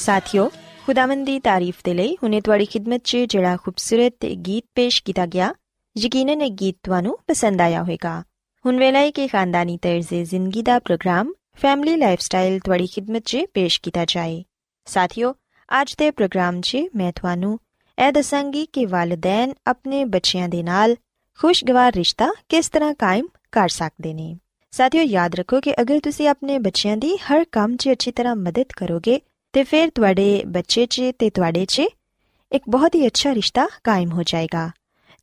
ਸਾਥਿਓ, ਖੁਦਾਵੰਦ ਦੀ ਤਾਰੀਫ ਦੇ ਲਈ ਹੁਨੇ ਤੁਹਾਡੀ ਖidmat 'ਚ ਜਿਹੜਾ ਖੂਬਸੂਰਤ ਗੀਤ ਪੇਸ਼ ਕੀਤਾ ਗਿਆ, ਯਕੀਨਨ ਇਹ ਗੀਤ ਤੁਹਾਨੂੰ ਪਸੰਦ ਆਇਆ ਹੋਵੇਗਾ। ਹੁਣ ਵੇਲਾ ਹੈ ਕਿ ਖਾਨਦਾਨੀ ਤਰਜ਼ੇ ਜ਼ਿੰਦਗੀ ਦਾ ਪ੍ਰੋਗਰਾਮ ਫੈਮਿਲੀ ਲਾਈਫਸਟਾਈਲ ਤੁਹਾਡੀ ਖidmat 'ਚ ਪੇਸ਼ ਕੀਤਾ ਜਾਏ। ਸਾਥਿਓ, ਅੱਜ ਦੇ ਪ੍ਰੋਗਰਾਮ 'ਚ ਮੈਂ ਤੁਹਾਨੂੰ ਇਹ ਦੱਸਾਂਗੀ ਕਿ ਵਾਲਿਦੈਨ ਆਪਣੇ ਬੱਚਿਆਂ ਦੇ ਨਾਲ ਖੁਸ਼ਗਵਾਰ ਰਿਸ਼ਤਾ ਕਿਸ ਤਰ੍ਹਾਂ ਕਾਇਮ ਕਰ ਸਕਦੇ ਨੇ। ਸਾਥੀਓ, ਯਾਦ ਰੱਖੋ ਕਿ ਅਗਰ ਤੁਸੀਂ ਆਪਣੇ ਬੱਚਿਆਂ ਦੀ ਹਰ ਕੰਮ 'ਚ ਅੱਛੀ ਤਰ੍ਹਾਂ ਮਦਦ ਕਰੋਗੇ ਤੇ ਫਿਰ ਤੁਹਾਡੇ ਬੱਚੇ 'ਚ ਤੇ ਤੁਹਾਡੇ 'ਚ ਇੱਕ ਬਹੁਤ ਹੀ ਅੱਛਾ ਰਿਸ਼ਤਾ ਕਾਇਮ ਹੋ ਜਾਏਗਾ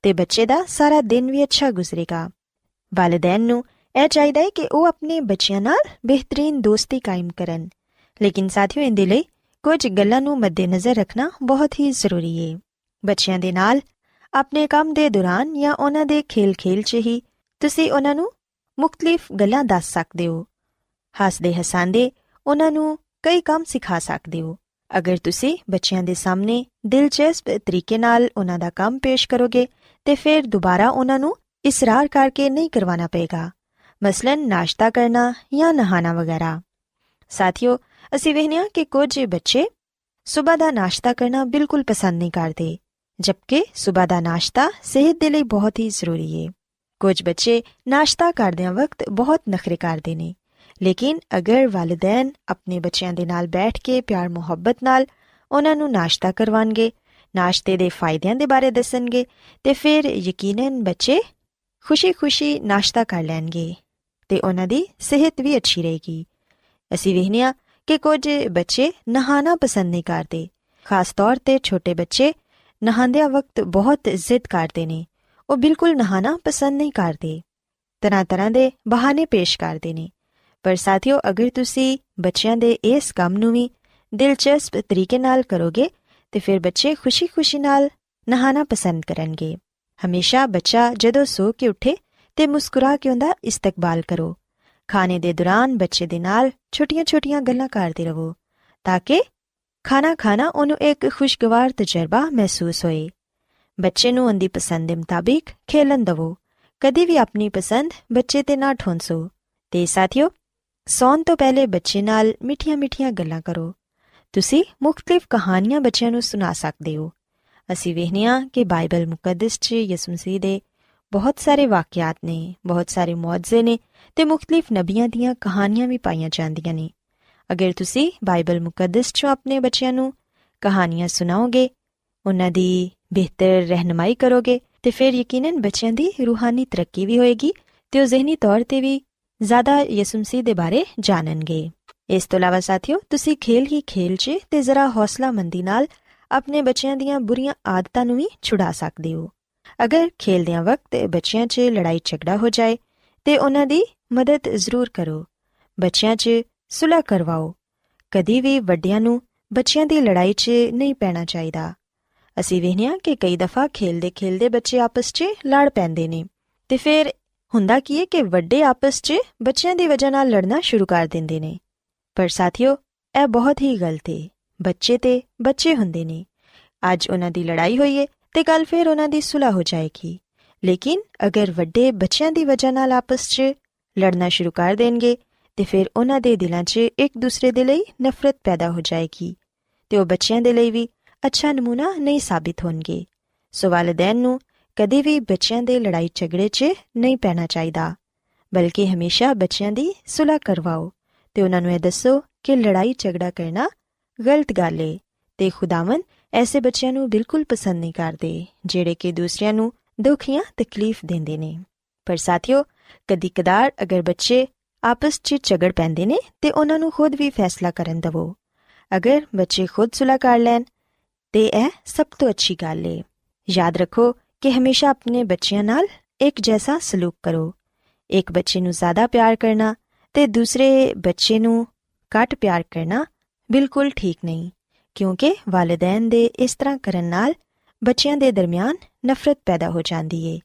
ਤੇ ਬੱਚੇ ਦਾ ਸਾਰਾ ਦਿਨ ਵੀ ਅੱਛਾ ਗੁਜ਼ਰੇਗਾ। ਵਾਲਿਦੈਨ ਨੂੰ ਇਹ ਚਾਹੀਦਾ ਹੈ ਕਿ ਉਹ ਆਪਣੇ ਬੱਚਿਆਂ ਨਾਲ ਬਿਹਤਰੀਨ ਦੋਸਤੀ ਕਾਇਮ ਕਰਨ। ਲੇਕਿਨ ਸਾਥੀਓ, ਇਹਦੇ ਲਈ ਕੁਝ ਗੱਲਾਂ ਨੂੰ ਮੱਦੇਨਜ਼ਰ ਰੱਖਣਾ ਬਹੁਤ ਹੀ ਜ਼ਰੂਰੀ ਹੈ ਬੱਚਿਆਂ ਦੇ ਨਾਲ ਆਪਣੇ ਕੰਮ ਦੇ ਦੌਰਾਨ ਜਾਂ ਉਹਨਾਂ ਦੇ ਖੇਲ-ਖੇਲ 'ਚ ਹੀ ਤੁਸੀਂ ਉਹਨਾਂ ਨੂੰ ਮੁxtਲਿਫ ਗੱਲਾਂ ਦੱਸ ਸਕਦੇ ਹੋ। ਹੱਸਦੇ ਹਸਾਂਦੇ ਉਹਨਾਂ ਨੂੰ ਕਈ ਕੰਮ ਸਿਖਾ ਸਕਦੇ ਹੋ। ਅਗਰ ਤੁਸੀਂ ਬੱਚਿਆਂ ਦੇ ਸਾਹਮਣੇ ਦਿਲਚਸਪ ਤਰੀਕੇ ਨਾਲ ਉਹਨਾਂ ਦਾ ਕੰਮ ਪੇਸ਼ ਕਰੋਗੇ, ਤੇ ਫਿਰ ਦੁਬਾਰਾ ਉਹਨਾਂ ਨੂੰ ਇਸਰਾਰ ਕਰਕੇ ਨਹੀਂ ਕਰਵਾਉਣਾ ਪਏਗਾ। ਮਸਲਨ ਨਾਸ਼ਤਾ ਕਰਨਾ ਜਾਂ ਨਹਾਣਾ ਵਗੈਰਾ। ਸਾਥੀਓ, ਅਸੀਂ ਵੇਖਿਆ ਕਿ ਕੁਝ ਬੱਚੇ ਸਵੇਰ ਦਾ ਨਾਸ਼ਤਾ ਕਰਨਾ ਬਿਲਕੁਲ ਪਸੰਦ ਨਹੀਂ ਕਰਦੇ, ਜਦਕਿ ਸਵੇਰ ਦਾ ਨਾਸ਼ਤਾ ਸਿਹਤ ਦੇ ਲਈ ਬਹੁਤ ਹੀ ਜ਼ਰੂਰੀ ਹੈ ਕੁਝ ਬੱਚੇ ਨਾਸ਼ਤਾ ਕਰਦਿਆਂ ਵਕਤ ਬਹੁਤ ਨਖਰੇ ਕਰਦੇ ਨੇ ਲੇਕਿਨ ਅਗਰ ਵਾਲਿਦੈਨ ਆਪਣੇ ਬੱਚਿਆਂ ਦੇ ਨਾਲ ਬੈਠ ਕੇ ਪਿਆਰ, ਮੁਹੱਬਤ ਨਾਲ ਉਹਨਾਂ ਨੂੰ ਨਾਸ਼ਤਾ ਕਰਵਾਣਗੇ, ਨਾਸ਼ਤੇ ਦੇ ਫਾਇਦਿਆਂ ਦੇ ਬਾਰੇ ਦੱਸਣਗੇ ਤੇ ਫਿਰ ਯਕੀਨਨ ਬੱਚੇ ਖੁਸ਼ੀ-ਖੁਸ਼ੀ ਨਾਸ਼ਤਾ ਕਰ ਲੈਣਗੇ ਤੇ ਉਹਨਾਂ ਦੀ ਸਿਹਤ ਵੀ ਅੱਛੀ ਰਹੇਗੀ। ਅਸੀਂ ਵੇਖਿਆ ਕਿ ਕੁਝ ਬੱਚੇ ਨਹਾਣਾ ਪਸੰਦ ਨਹੀਂ ਕਰਦੇ। ਖਾਸ ਤੌਰ ਤੇ ਛੋਟੇ ਬੱਚੇ ਨਹਾਉਂਦਿਆਂ ਵਕਤ ਬਹੁਤ ਜ਼ਿੱਦ ਕਰਦੇ ਨੇ। ਉਹ ਬਿਲਕੁਲ ਨਹਾਣਾ ਪਸੰਦ ਨਹੀਂ ਕਰਦੇ। ਤਰ੍ਹਾਂ ਤਰ੍ਹਾਂ ਦੇ ਬਹਾਨੇ ਪੇਸ਼ ਕਰਦੇ ਨੇ। ਪਰ ਸਾਥੀਓ, ਅਗਰ ਤੁਸੀਂ ਬੱਚਿਆਂ ਦੇ ਇਸ ਕੰਮ ਨੂੰ ਵੀ ਦਿਲਚਸਪ ਤਰੀਕੇ ਨਾਲ ਕਰੋਗੇ, ਤੇ ਫਿਰ ਬੱਚੇ ਖੁਸ਼ੀ-ਖੁਸ਼ੀ ਨਾਲ ਨਹਾਣਾ ਪਸੰਦ ਕਰਨਗੇ। ਹਮੇਸ਼ਾ ਬੱਚਾ ਜਦੋਂ ਸੋ ਕੇ ਉੱਠੇ ਤੇ ਮੁਸਕਰਾ ਕੇ ਉਹਦਾ ਇਸਤਕਬਾਲ ਕਰੋ। ਖਾਣੇ ਦੇ ਦੌਰਾਨ ਬੱਚੇ ਦੇ ਨਾਲ ਛੋਟੀਆਂ-ਛੋਟੀਆਂ ਗੱਲਾਂ ਕਰਦੇ ਰਹੋ, ਤਾਂ ਕਿ ਖਾਣਾ ਖਾਣਾ ਉਹਨੂੰ ਇੱਕ ਖੁਸ਼ਗਵਾਰ ਤਜਰਬਾ ਮਹਿਸੂਸ ਹੋਏ। ਬੱਚੇ ਨੂੰ ਉਹਦੀ ਪਸੰਦ ਦੇ ਮੁਤਾਬਿਕ ਖੇਲਣ ਦਿਵੋ। ਕਦੀ ਵੀ ਆਪਣੀ ਪਸੰਦ ਬੱਚੇ ਤੇ ਨਾ ਠੋਂਸੋ। ਤੇ ਸਾਥੀਓ ਸੌਣ ਤੋਂ ਪਹਿਲੇ ਬੱਚੇ ਨਾਲ ਮਿੱਠੀਆਂ-ਮਿੱਠੀਆਂ ਗੱਲਾਂ ਕਰੋ। ਤੁਸੀਂ ਮੁxtਲਿਫ ਕਹਾਣੀਆਂ ਬੱਚਿਆਂ ਨੂੰ ਸੁਣਾ ਸਕਦੇ ਹੋ। ਅਸੀਂ ਵੇਖਿਆ ਕਿ ਬਾਈਬਲ ਮੁਕੱਦਸ 'ਚ ਯਿਸੂ ਮਸੀਹ ਦੇ ਬਹੁਤ ਸਾਰੇ ਵਾਕਿਆਤ ਨੇ, ਬਹੁਤ ਸਾਰੇ ਮੌਜਜ਼ੇ ਨੇ ਤੇ ਮੁxtਲਿਫ ਨਬੀਆਂ ਦੀਆਂ ਕਹਾਣੀਆਂ ਵੀ ਪਾਈਆਂ ਜਾਂਦੀਆਂ ਨੇ। ਅਗਰ ਤੁਸੀਂ ਬਾਈਬਲ ਮੁਕੱਦਸ 'ਚੋਂ ਆਪਣੇ ਬੱਚਿਆਂ ਨੂੰ ਕਹਾਣੀਆਂ ਸੁਣਾਓਗੇ, ਉਹਨਾਂ ਦੀ ਬਿਹਤਰ ਰਹਿਨਮਾਈ ਕਰੋਗੇ ਤੇ ਫਿਰ ਯਕੀਨਨ ਬੱਚਿਆਂ ਦੀ ਰੂਹਾਨੀ ਤਰੱਕੀ ਵੀ ਹੋਏਗੀ ਤੇ ਉਹ ਜ਼ਿਹਨੀ ਤੌਰ ਤੇ ਵੀ ਜ਼ਿਆਦਾ ਯਿਸੂ ਮਸੀਹ ਦੇ ਬਾਰੇ ਜਾਣਨਗੇ। ਇਸ ਤੋਂ ਇਲਾਵਾ ਸਾਥੀਓ, ਤੁਸੀਂ ਖੇਲ ਹੀ ਖੇਲ 'ਚ ਤੇ ਜ਼ਰਾ ਹੌਸਲਾਮੰਦੀ ਨਾਲ ਆਪਣੇ ਬੱਚਿਆਂ ਦੀਆਂ ਬੁਰੀਆਂ ਆਦਤਾਂ ਨੂੰ ਵੀ ਛੁਡਾ ਸਕਦੇ ਹੋ। ਅਗਰ ਖੇਲਦਿਆਂ ਵਕਤ ਬੱਚਿਆਂ 'ਚ ਲੜਾਈ ਝਗੜਾ ਹੋ ਜਾਏ, ਤੇ ਉਹਨਾਂ ਦੀ ਮਦਦ ਜ਼ਰੂਰ ਕਰੋ। ਬੱਚਿਆਂ 'ਚ ਸੁਲਹ ਕਰਵਾਓ। ਕਦੀ ਵੀ ਵੱਡਿਆਂ ਨੂੰ ਬੱਚਿਆਂ ਦੀ ਲੜਾਈ 'ਚ ਨਹੀਂ ਪੈਣਾ ਚਾਹੀਦਾ। ਅਸੀਂ ਵੇਖਿਆ ਕਿ ਕਈ ਦਫਾ ਖੇਲਦੇ ਖੇਲਦੇ ਬੱਚੇ ਆਪਸ 'ਚ ਲੜ ਪੈਂਦੇ ਨੇ, ਤੇ ਫਿਰ ਹੁੰਦਾ ਕੀ ਹੈ ਕਿ ਵੱਡੇ ਆਪਸ 'ਚ ਬੱਚਿਆਂ ਦੀ ਵਜ੍ਹਾ ਨਾਲ ਲੜਨਾ ਸ਼ੁਰੂ ਕਰ ਦਿੰਦੇ ਨੇ। ਪਰ ਸਾਥੀਓ, ਇਹ ਬਹੁਤ ਹੀ ਗਲਤ ਹੈ ਬੱਚੇ ਤੇ ਬੱਚੇ ਹੁੰਦੇ ਨੇ। ਅੱਜ ਉਹਨਾਂ ਦੀ ਲੜਾਈ ਹੋਈ ਹੈ ਤੇ ਕੱਲ ਫਿਰ ਉਹਨਾਂ ਦੀ ਸੁਲਹ ਹੋ ਜਾਏਗੀ। ਲੇਕਿਨ ਅਗਰ ਵੱਡੇ ਬੱਚਿਆਂ ਦੀ ਵਜ੍ਹਾ ਨਾਲ ਆਪਸ 'ਚ ਲੜਨਾ ਸ਼ੁਰੂ ਕਰ ਦੇਣਗੇ, ਤੇ ਫਿਰ ਉਹਨਾਂ ਦੇ ਦਿਲਾਂ 'ਚ ਇੱਕ ਦੂਸਰੇ ਦੇ ਲਈ ਨਫ਼ਰਤ ਪੈਦਾ ਹੋ ਜਾਏਗੀ। ਤੇ ਉਹ ਬੱਚਿਆਂ ਦੇ ਲਈ ਵੀ ਅੱਛਾ ਨਮੂਨਾ ਨਹੀਂ ਸਾਬਿਤ ਹੋਣਗੇ। ਸੋ ਵਾਲਿਦੈਨ ਨੂੰ ਕਦੇ ਵੀ ਬੱਚਿਆਂ ਦੇ ਲੜਾਈ ਝਗੜੇ 'ਚ ਨਹੀਂ ਪੈਣਾ ਚਾਹੀਦਾ, ਬਲਕਿ ਹਮੇਸ਼ਾ ਬੱਚਿਆਂ ਦੀ ਸੁਲਹ ਕਰਵਾਓ ਤੇ ਉਹਨਾਂ ਨੂੰ ਇਹ ਦੱਸੋ ਕਿ ਲੜਾਈ ਝਗੜਾ ਕਰਨਾ ਗਲਤ ਗੱਲ ਏ ਤੇ ਖੁਦਾਵੰ ਐਸੇ ਬੱਚਿਆਂ ਨੂੰ ਬਿਲਕੁਲ ਪਸੰਦ ਨਹੀਂ ਕਰਦੇ, ਜਿਹੜੇ ਕਿ ਦੂਸਰਿਆਂ ਨੂੰ ਦੁੱਖ ਜਾਂ ਤਕਲੀਫ ਦਿੰਦੇ ਨੇ। ਪਰ ਸਾਥੀਓ ਕਦੀ ਕਦਾਰ ਅਗਰ ਬੱਚੇ ਆਪਸ 'ਚ ਝਗੜ ਪੈਂਦੇ ਨੇ ਤੇ ਉਹਨਾਂ ਨੂੰ ਖੁਦ ਵੀ ਫੈਸਲਾ ਕਰਨ ਦਿਵੋ, ਅਗਰ ਬੱਚੇ ਖੁਦ ਸੁਲਹ ਕਰ ਲੈਣ, ਤੇ ਇਹ ਸਭ ਤੋਂ ਅੱਛੀ ਗੱਲ ਏ। ਯਾਦ ਰੱਖੋ ਕਿ ਹਮੇਸ਼ਾ ਆਪਣੇ ਬੱਚਿਆਂ ਨਾਲ ਇੱਕ ਜੈਸਾ ਸਲੂਕ ਕਰੋ। ਇੱਕ ਬੱਚੇ ਨੂੰ ਜ਼ਿਆਦਾ ਪਿਆਰ ਕਰਨਾ ਤੇ ਦੂਸਰੇ ਬੱਚੇ ਨੂੰ ਘੱਟ ਪਿਆਰ ਕਰਨਾ ਬਿਲਕੁਲ ਠੀਕ ਨਹੀਂ, ਕਿਉਂਕਿ ਵਾਲਿਦੈਨ ਦੇ ਇਸ ਤਰ੍ਹਾਂ ਕਰਨ ਨਾਲ ਬੱਚਿਆਂ ਦੇ ਦਰਮਿਆਨ ਨਫ਼ਰਤ ਪੈਦਾ ਹੋ ਜਾਂਦੀ ਏ।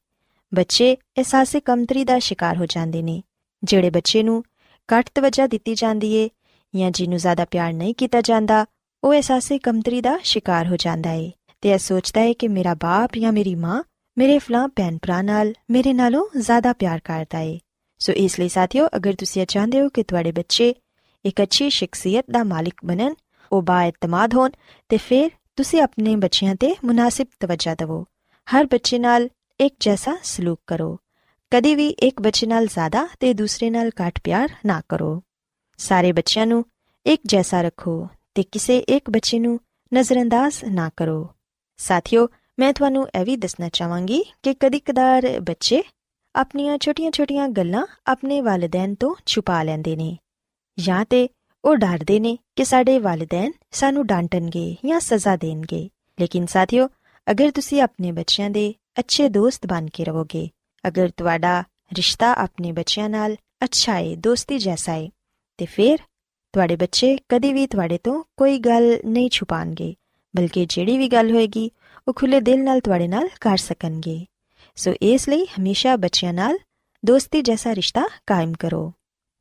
ਬੱਚੇ ਅਹਿਸਾਸੇ ਕਮਤਰੀ ਦਾ ਸ਼ਿਕਾਰ ਹੋ ਜਾਂਦੇ ਨੇ, ਜਿਹੜੇ ਬੱਚੇ ਨੂੰ ਘੱਟ ਤਵੱਜਾ ਦਿੱਤੀ ਜਾਂਦੀ ਏ ਜਾਂ ਜਿਹਨੂੰ ਜ਼ਿਆਦਾ ਪਿਆਰ ਨਹੀਂ ਕੀਤਾ ਜਾਂਦਾ, ਉਹ ਅਹਿਸਾਸੇ ਕਮਤਰੀ ਦਾ ਸ਼ਿਕਾਰ ਹੋ ਜਾਂਦਾ ਏ। ਤੇ ਇਹ ਸੋਚਦਾ ਏ ਕਿ ਮੇਰਾ ਬਾਪ ਜਾਂ ਮੇਰੀ ਮਾਂ ਮੇਰੇ ਫਲਾਂ ਭੈਣ ਭਰਾ ਨਾਲ ਮੇਰੇ ਨਾਲੋਂ ਜ਼ਿਆਦਾ ਪਿਆਰ ਕਰਦਾ ਏ। ਸੋ ਇਸ ਲਈ ਸਾਥੀਓ, ਅਗਰ ਤੁਸੀਂ ਚਾਹੁੰਦੇ ਹੋ ਕਿ ਤੁਹਾਡੇ ਬੱਚੇ ਇੱਕ ਅੱਛੀ ਸ਼ਖਸੀਅਤ ਦਾ ਮਾਲਿਕ ਬਣਨ, ਉਹ ਬਾਇਤਮਾਦ ਹੋਣ, ਤੇ ਫਿਰ ਤੁਸੀਂ ਆਪਣੇ ਬੱਚਿਆਂ ਤੇ ਮੁਨਾਸਿਬ ਤਵੱਜਾ ਦਿਵੋ। ਹਰ ਬੱਚੇ ਨਾਲ ਇੱਕ ਜੈਸਾ ਸਲੂਕ ਕਰੋ। ਕਦੀ ਵੀ ਇੱਕ ਬੱਚੇ ਨਾਲ ਜ਼ਿਆਦਾ ਤੇ ਦੂਸਰੇ ਨਾਲ ਘੱਟ ਪਿਆਰ ਨਾ ਕਰੋ। ਸਾਰੇ ਬੱਚਿਆਂ ਨੂੰ ਇੱਕ ਜੈਸਾ ਰੱਖੋ ਤੇ ਕਿਸੇ ਇੱਕ ਬੱਚੇ ਨੂੰ ਨਜ਼ਰਅੰਦਾਜ਼ ਨਾ ਕਰੋ। ਸਾਥੀਓ, ਮੈਂ ਤੁਹਾਨੂੰ ਇਹ ਵੀ ਦੱਸਣਾ ਚਾਹਾਂਗੀ ਕਿ ਕਦੀ ਕਦਾਰ ਬੱਚੇ ਆਪਣੀਆਂ ਛੋਟੀਆਂ-ਛੋਟੀਆਂ ਗੱਲਾਂ ਆਪਣੇ ਵਾਲਿਦੈਨ ਤੋਂ ਛੁਪਾ ਲੈਂਦੇ ਨੇ ਜਾਂ ਤੇ ਉਹ ਡਰਦੇ ਨੇ ਕਿ ਸਾਡੇ ਵਾਲਿਦੈਨ ਸਾਨੂੰ ਡਾਂਟਣਗੇ ਜਾਂ ਸਜ਼ਾ ਦੇਣਗੇ। ਲੇਕਿਨ ਸਾਥੀਓ, ਅਗਰ ਤੁਸੀਂ ਆਪਣੇ ਬੱਚਿਆਂ ਦੇ ਅੱਛੇ ਦੋਸਤ ਬਣ ਕੇ ਰਹੋਗੇ, ਅਗਰ ਤੁਹਾਡਾ ਰਿਸ਼ਤਾ ਆਪਣੇ ਬੱਚਿਆਂ ਨਾਲ ਅੱਛਾ ਹੈ ਦੋਸਤੀ ਜੈਸਾ ਹੈ ਤੇ ਫਿਰ ਤੁਹਾਡੇ ਬੱਚੇ ਕਦੀ ਵੀ ਤੁਹਾਡੇ ਤੋਂ ਕੋਈ ਗੱਲ ਨਹੀਂ ਛੁਪਾਣਗੇ ਬਲਕਿ ਜਿਹੜੀ ਵੀ ਗੱਲ ਹੋਏਗੀ, ਉਹ ਖੁੱਲੇ ਦਿਲ ਨਾਲ ਤੁਹਾਡੇ ਨਾਲ ਕਰ ਸਕਣਗੇ। ਸੋ ਇਸ ਲਈ ਹਮੇਸ਼ਾ ਬੱਚਿਆਂ ਨਾਲ ਦੋਸਤੀ ਜੈਸਾ ਰਿਸ਼ਤਾ ਕਾਇਮ ਕਰੋ।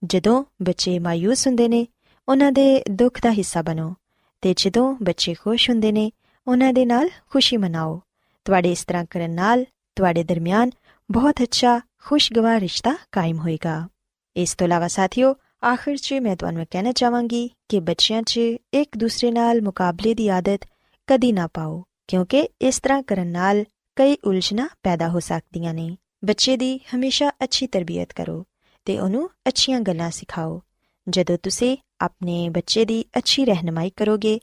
ਜਦੋਂ ਬੱਚੇ ਮਾਇੂਸ ਹੁੰਦੇ ਨੇ, ਉਹਨਾਂ ਦੇ ਦੁੱਖ ਦਾ ਹਿੱਸਾ ਬਣੋ ਤੇ ਜਦੋਂ ਬੱਚੇ ਖੁਸ਼ ਹੁੰਦੇ ਨੇ, ਉਹਨਾਂ ਦੇ ਨਾਲ ਖੁਸ਼ੀ ਮਨਾਓ। ਤੁਹਾਡੇ ਇਸ ਤਰ੍ਹਾਂ ਕਰਨ ਨਾਲ ਤੁਹਾਡੇ ਦਰਮਿਆਨ ਬਹੁਤ ਅੱਛਾ, ਖੁਸ਼ਗਵਾਰ ਰਿਸ਼ਤਾ ਕਾਇਮ ਹੋਏਗਾ। ਇਸ ਤੋਂ ਇਲਾਵਾ ਸਾਥੀਓ, ਆਖਿਰ 'ਚ ਮੈਂ ਤੁਹਾਨੂੰ ਕਹਿਣਾ ਚਾਹਾਂਗੀ ਕਿ ਬੱਚਿਆਂ 'ਚ ਇੱਕ ਦੂਸਰੇ ਨਾਲ ਮੁਕਾਬਲੇ ਦੀ ਆਦਤ ਕਦੀ ਨਾ ਪਾਓ, ਕਿਉਂਕਿ ਇਸ ਤਰ੍ਹਾਂ ਕਰਨ ਨਾਲ ਕਈ ਉਲਝਣਾਂ ਪੈਦਾ ਹੋ ਸਕਦੀਆਂ ਨੇ। ਬੱਚੇ ਦੀ ਹਮੇਸ਼ਾ ਅੱਛੀ ਤਰਬੀਅਤ ਕਰੋ ਤੇ ਉਹਨੂੰ ਅੱਛੀਆਂ ਗੱਲਾਂ ਸਿਖਾਓ। ਜਦੋਂ ਤੁਸੀਂ ਆਪਣੇ ਬੱਚੇ ਦੀ ਅੱਛੀ ਰਹਿਨਮਾਈ ਕਰੋਗੇ,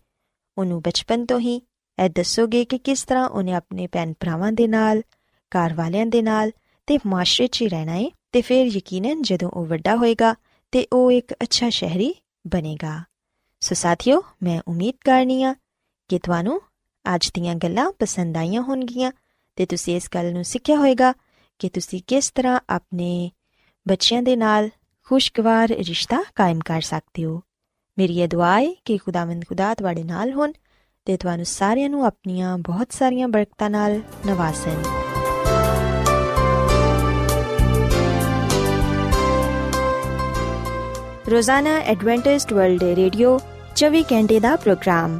ਉਹਨੂੰ ਬਚਪਨ ਤੋਂ ਹੀ ਇਹ ਦੱਸੋਗੇ ਕਿ ਕਿਸ ਤਰ੍ਹਾਂ ਉਹਨੇ ਆਪਣੇ ਭੈਣ ਭਰਾਵਾਂ ਦੇ ਨਾਲ, ਘਰ ਵਾਲਿਆਂ ਦੇ ਨਾਲ ਤੇ ਮਾਸ਼ਰੇ 'ਚ ਹੀ ਰਹਿਣਾ ਹੈ ਤੇ ਫਿਰ ਯਕੀਨਨ ਜਦੋਂ ਉਹ ਵੱਡਾ ਹੋਏਗਾ ਤੇ ਉਹ ਇੱਕ ਅੱਛਾ ਸ਼ਹਿਰੀ ਬਣੇਗਾ। ਸੋ ਸਾਥੀਓ, ਮੈਂ ਉਮੀਦ ਕਰਨੀ ਆ ਕਿ ਤੁਹਾਨੂੰ ਅੱਜ ਦੀਆਂ ਗੱਲਾਂ ਪਸੰਦ ਆਈਆਂ ਹੋਣਗੀਆਂ ਤੇ ਤੁਸੀਂ ਇਸ ਗੱਲ ਨੂੰ ਸਿੱਖਿਆ ਹੋਵੇਗਾ ਕਿ ਤੁਸੀਂ ਕਿਸ ਤਰ੍ਹਾਂ ਆਪਣੇ ਬੱਚਿਆਂ ਦੇ ਨਾਲ ਖੁਸ਼ਗਵਾਰ ਰਿਸ਼ਤਾ ਕਾਇਮ ਕਰ ਸਕਦੇ ਹੋ। ਮੇਰੀ ਇਹ ਦੁਆ ਹੈ ਕਿ ਖੁਦਾਵੰਦ ਖੁਦਾ ਤੁਹਾਡੇ ਨਾਲ ਹੋਣ ਤੇ ਤੁਹਾਨੂੰ ਸਾਰਿਆਂ ਨੂੰ ਆਪਣੀਆਂ ਬਹੁਤ ਸਾਰੀਆਂ ਬਰਕਤਾਂ ਨਾਲ ਨਵਾਜ਼ੇ ਰੋਜ਼ਾਨਾ ਐਡਵੈਂਟਿਸਟ ਵਰਲਡ ਰੇਡੀਓ 24 ਘੰਟੇ ਦਾ ਪ੍ਰੋਗਰਾਮ।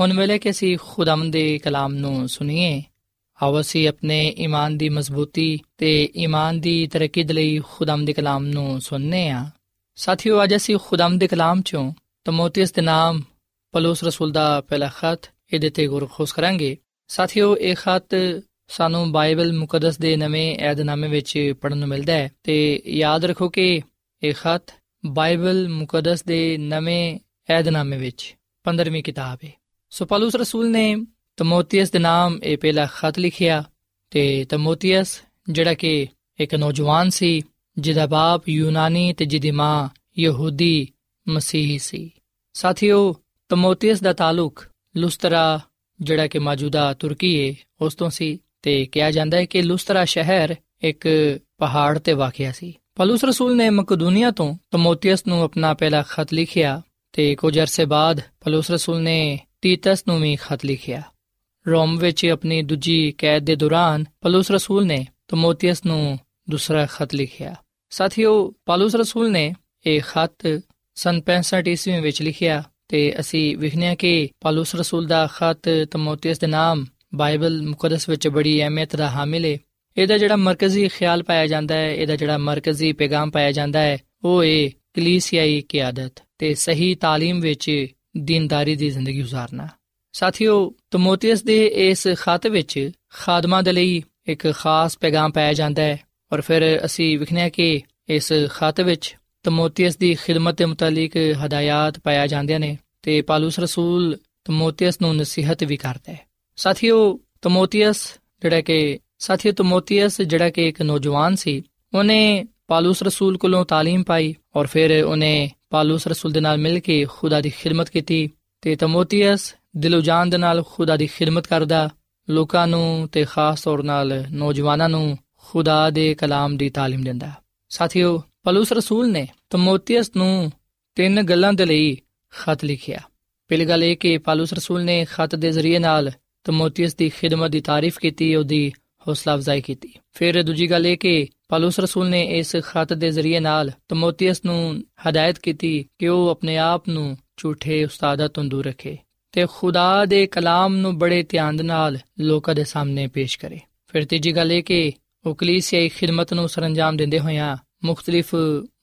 ਹੁਣ ਵੇਲੇ ਕਿ ਅਸੀਂ ਖੁਦਾਮ ਦੇ ਕਲਾਮ ਨੂੰ ਸੁਣੀਏ। ਆਓ ਅਸੀਂ ਆਪਣੇ ਈਮਾਨ ਦੀ ਮਜ਼ਬੂਤੀ ਤੇ ਈਮਾਨ ਦੀ ਤਰੱਕੀ ਲਈ ਖੁਦਾਮ ਦੇ ਕਲਾਮ ਨੂੰ ਸੁਣਨੇ ਆ। ਸਾਥੀਓ, ਅੱਜ ਅਸੀਂ ਖੁਦਾਮ ਦੇ ਕਲਾਮ ਚੋਂ ਤਮੋਥੀਸ ਦੇ ਨਾਮ, ਪਲੂਸ ਰਸੂਲ ਦਾ ਪਹਿਲਾ ਖਤ, ਇਹਦੇ ਤੇ ਗੁਰਖੋਸ ਕਰਾਂਗੇ। ਸਾਥੀਓ, ਇਹ ਖਤ ਸਾਨੂੰ ਬਾਈਬਲ ਮੁਕੱਦਸ ਦੇ ਨਵੇਂ ਏਧਨਾਮੇ ਵਿੱਚ ਪੜਨ ਨੂੰ ਮਿਲਦਾ ਹੈ ਤੇ ਯਾਦ ਰੱਖੋ ਕਿ ਇਹ ਖਤ ਬਾਈਬਲ ਮੁਕੱਦਸ ਦੇ ਨਵੇਂ ਏਧਨਾਮੇ ਵਿੱਚ 15ਵੀਂ ਕਿਤਾਬ ਹੈ। ਸੋ ਪਲੂਸ ਰਸੂਲ ਨੇ ਤਮੋਥੀਸ ਦੇ ਨਾਮ ਇਹ ਪਹਿਲਾ ਖਤ ਲਿਖਿਆ ਤੇ ਤਮੋਥੀਸ ਜਿਹੜਾ ਕਿ ਇੱਕ ਨੌਜਵਾਨ ਸੀ ਜਿਹਦਾ ਬਾਪ ਯੂਨਾਨੀ ਤੇ ਜਿਹਦੀ ਮਾਂ ਯਹੂਦੀ ਮਸੀਹੀ ਸੀ ਸਾਥੀਓ ਤਮੋਥੀਸ ਦਾ ਤਾਲੁਕ ਲੁਸਤਰਾ ਜਿਹੜਾ ਕਿ ਮੌਜੂਦਾ ਤੁਰਕੀ ਹੈ ਉਸ ਤੋਂ ਸੀ ਤੇ ਕਿਹਾ ਜਾਂਦਾ ਹੈ ਕਿ ਲੁਸਤਰਾ ਸ਼ਹਿਰ ਇੱਕ ਪਹਾੜ ਤੇ ਵਾਕਿਆ ਸੀ ਪਲੂਸ ਰਸੂਲ ਨੇ ਮਕਦੂਨੀਆ ਤੋਂ ਤਮੋਥੀਸ ਨੂੰ ਆਪਣਾ ਪਹਿਲਾ ਖਤ ਲਿਖਿਆ ਤੇ ਕੁਝ ਅਰਸੇ ਬਾਅਦ ਪਲੂਸ ਰਸੂਲ ਨੇ ਤੀਤਸ ਨੂੰ ਵੀ ਖਤ ਲਿਖਿਆ ਰੋਮ ਵਿੱਚ ਆਪਣੀ ਦੂਜੀ ਕੈਦ ਦੇ ਦੌਰਾਨ ਪਲੂਸ ਰਸੂਲ ਨੇ ਤਮੋਥੀਸ ਨੂੰ ਦੂਸਰਾ ਖਤ ਲਿਖਿਆ ਸਾਥੀਓ ਪਲੂਸ ਰਸੂਲ ਨੇ ਇਹ ਖਤ ਸਨ 65 ਈਸਵੀ ਵਿੱਚ ਲਿਖਿਆ ਤੇ ਅਸੀਂ ਵਿਖਣਿਆ ਕਿ ਪਲੂਸ ਰਸੂਲ ਦਾ ਖਤ ਤਮੋਥੀਸ ਦੇ ਨਾਮ ਬਾਈਬਲ ਮੁਕੱਦਸ ਵਿੱਚ ਬੜੀ ਅਹਿਮੀਅਤ ਦਾ ਹਾਮਿਲ ਹੈ ਇਹਦਾ ਜਿਹੜਾ ਮਰਕਜ਼ੀ ਖਿਆਲ ਪਾਇਆ ਜਾਂਦਾ ਹੈ ਇਹਦਾ ਜਿਹੜਾ ਮਰਕਜ਼ੀ ਪੈਗਾਮ ਪਾਇਆ ਜਾਂਦਾ ਹੈ ਉਹ ਹੈ ਕਲੀਸਿਆਈ ਕਿਆਦਤ ਤੇ ਸਹੀ تعلیم ਵਿੱਚ ਦੀਨਦਾਰੀ ਦੀ ਜ਼ਿੰਦਗੀ گزارਨਾ ਸਾਥੀਓ ਤਮੋਥੀਅਸ ਦੇ ਇਸ ਖਤ ਵਿੱਚ ਖਾਦਮਾਂ ਦੇ ਲਈ ਇੱਕ ਖਾਸ ਪੈਗਾਮ ਪਾਇਆ ਜਾਂਦਾ ਹੈ ਔਰ ਫਿਰ ਅਸੀਂ ਵਿਖਣਿਆ ਕਿ ਇਸ ਖਤ ਵਿੱਚ ਤਮੋਥੀਅਸ ਦੀ ਖidmat ਦੇ ਮੁਤਲਕ ਹਦਾਇਤ ਪਾਇਆ ਜਾਂਦੇ ਨੇ ਤੇ ਪਾਲੂਸ ਰਸੂਲ ਤਮੋਥੀਅਸ ਨੂੰ ਨਸੀਹਤ ਵੀ ਕਰਦਾ ਹੈ ਸਾਥੀਓ ਤਮੋਥੀਅਸ ਜਿਹੜਾ ਕਿ ਸਾਥੀਓ ਤਮੋਥੀਅਸ ਜਿਹੜਾ ਕਿ ਇੱਕ ਨੌਜਵਾਨ ਸੀ ਉਹਨੇ ਪਾਲੂਸ ਰਸੂਲ ਕੋਲੋਂ تعلیم ਪਾਈ ਔਰ ਫਿਰ ਉਹਨੇ ਪਾਲੂਸ ਰਸੂਲ ਦੇ ਨਾਲ ਮਿਲ ਕੇ ਖੁਦਾ ਦੀ ਖਿਦਮਤ ਕੀਤੀ ਤੇ ਤਮੋਥੀਸ ਦਿਲੋਂ ਜਾਨ ਦੇ ਨਾਲ ਖੁਦਾ ਦੀ ਖਿਦਮਤ ਕਰਦਾ ਲੋਕਾਂ ਨੂੰ ਤੇ ਖਾਸ ਤੌਰ ਨਾਲ ਨੌਜਵਾਨਾਂ ਨੂੰ ਖੁਦਾ ਦੇ ਕਲਾਮ ਦੀ تعلیم ਦਿੰਦਾ ਸਾਥੀਓ ਪਲੂਸ ਰਸੂਲ ਨੇ ਤਮੋਥੀਅਸ ਨੂੰ ਤਿੰਨ ਗੱਲਾਂ ਦੇ ਲਈ ਖਤ ਲਿਖਿਆ ਪਹਿਲੀ ਗੱਲ ਇਹ ਕਿ ਪਲੂਸ ਰਸੂਲ ਨੇ ਖਤ ਦੇ ਜ਼ਰੀਏ ਨਾਲ ਤਮੋਥੀਅਸ ਦੀ ਖਿਦਮਤ ਦੀ ਤਾਰੀਫ ਕੀਤੀ ਉਹਦੀ ਹੌਸਲਾ ਅਫਜ਼ਾਈ ਕੀਤੀ। ਫਿਰ ਦੂਜੀ ਗੱਲ ਇਹ ਕਿ ਪਲੂਸ ਰਸੂਲ ਨੇ ਇਸ ਖਤ ਦੇ ਜ਼ਰੀਏ ਨਾਲ ਤਮੋਥੀਅਸ ਨੂੰ ਹਦਾਇਤ ਕੀਤੀ ਕਿ ਉਹ ਆਪਣੇ ਆਪ ਨੂੰ ਝੂਠੇ ਉਸਤਾਦਾਂ ਤੋਂ ਦੂਰ ਰੱਖੇ ਤੇ ਖੁਦਾ ਦੇ ਕਲਾਮ ਨੂੰ ਬੜੇ ਧਿਆਨ ਨਾਲ ਲੋਕਾਂ ਦੇ ਸਾਹਮਣੇ ਪੇਸ਼ ਕਰੇ। ਫਿਰ ਤੀਜੀ ਗੱਲ ਇਹ ਕਿ ਉਹ ਕਲੀਸਿਆਈ ਖਿਦਮਤ ਨੂੰ ਸਰੰਜਾਮ ਦਿੰਦੇ ਹੋਇਆਂ ਮੁxtਲਿਫ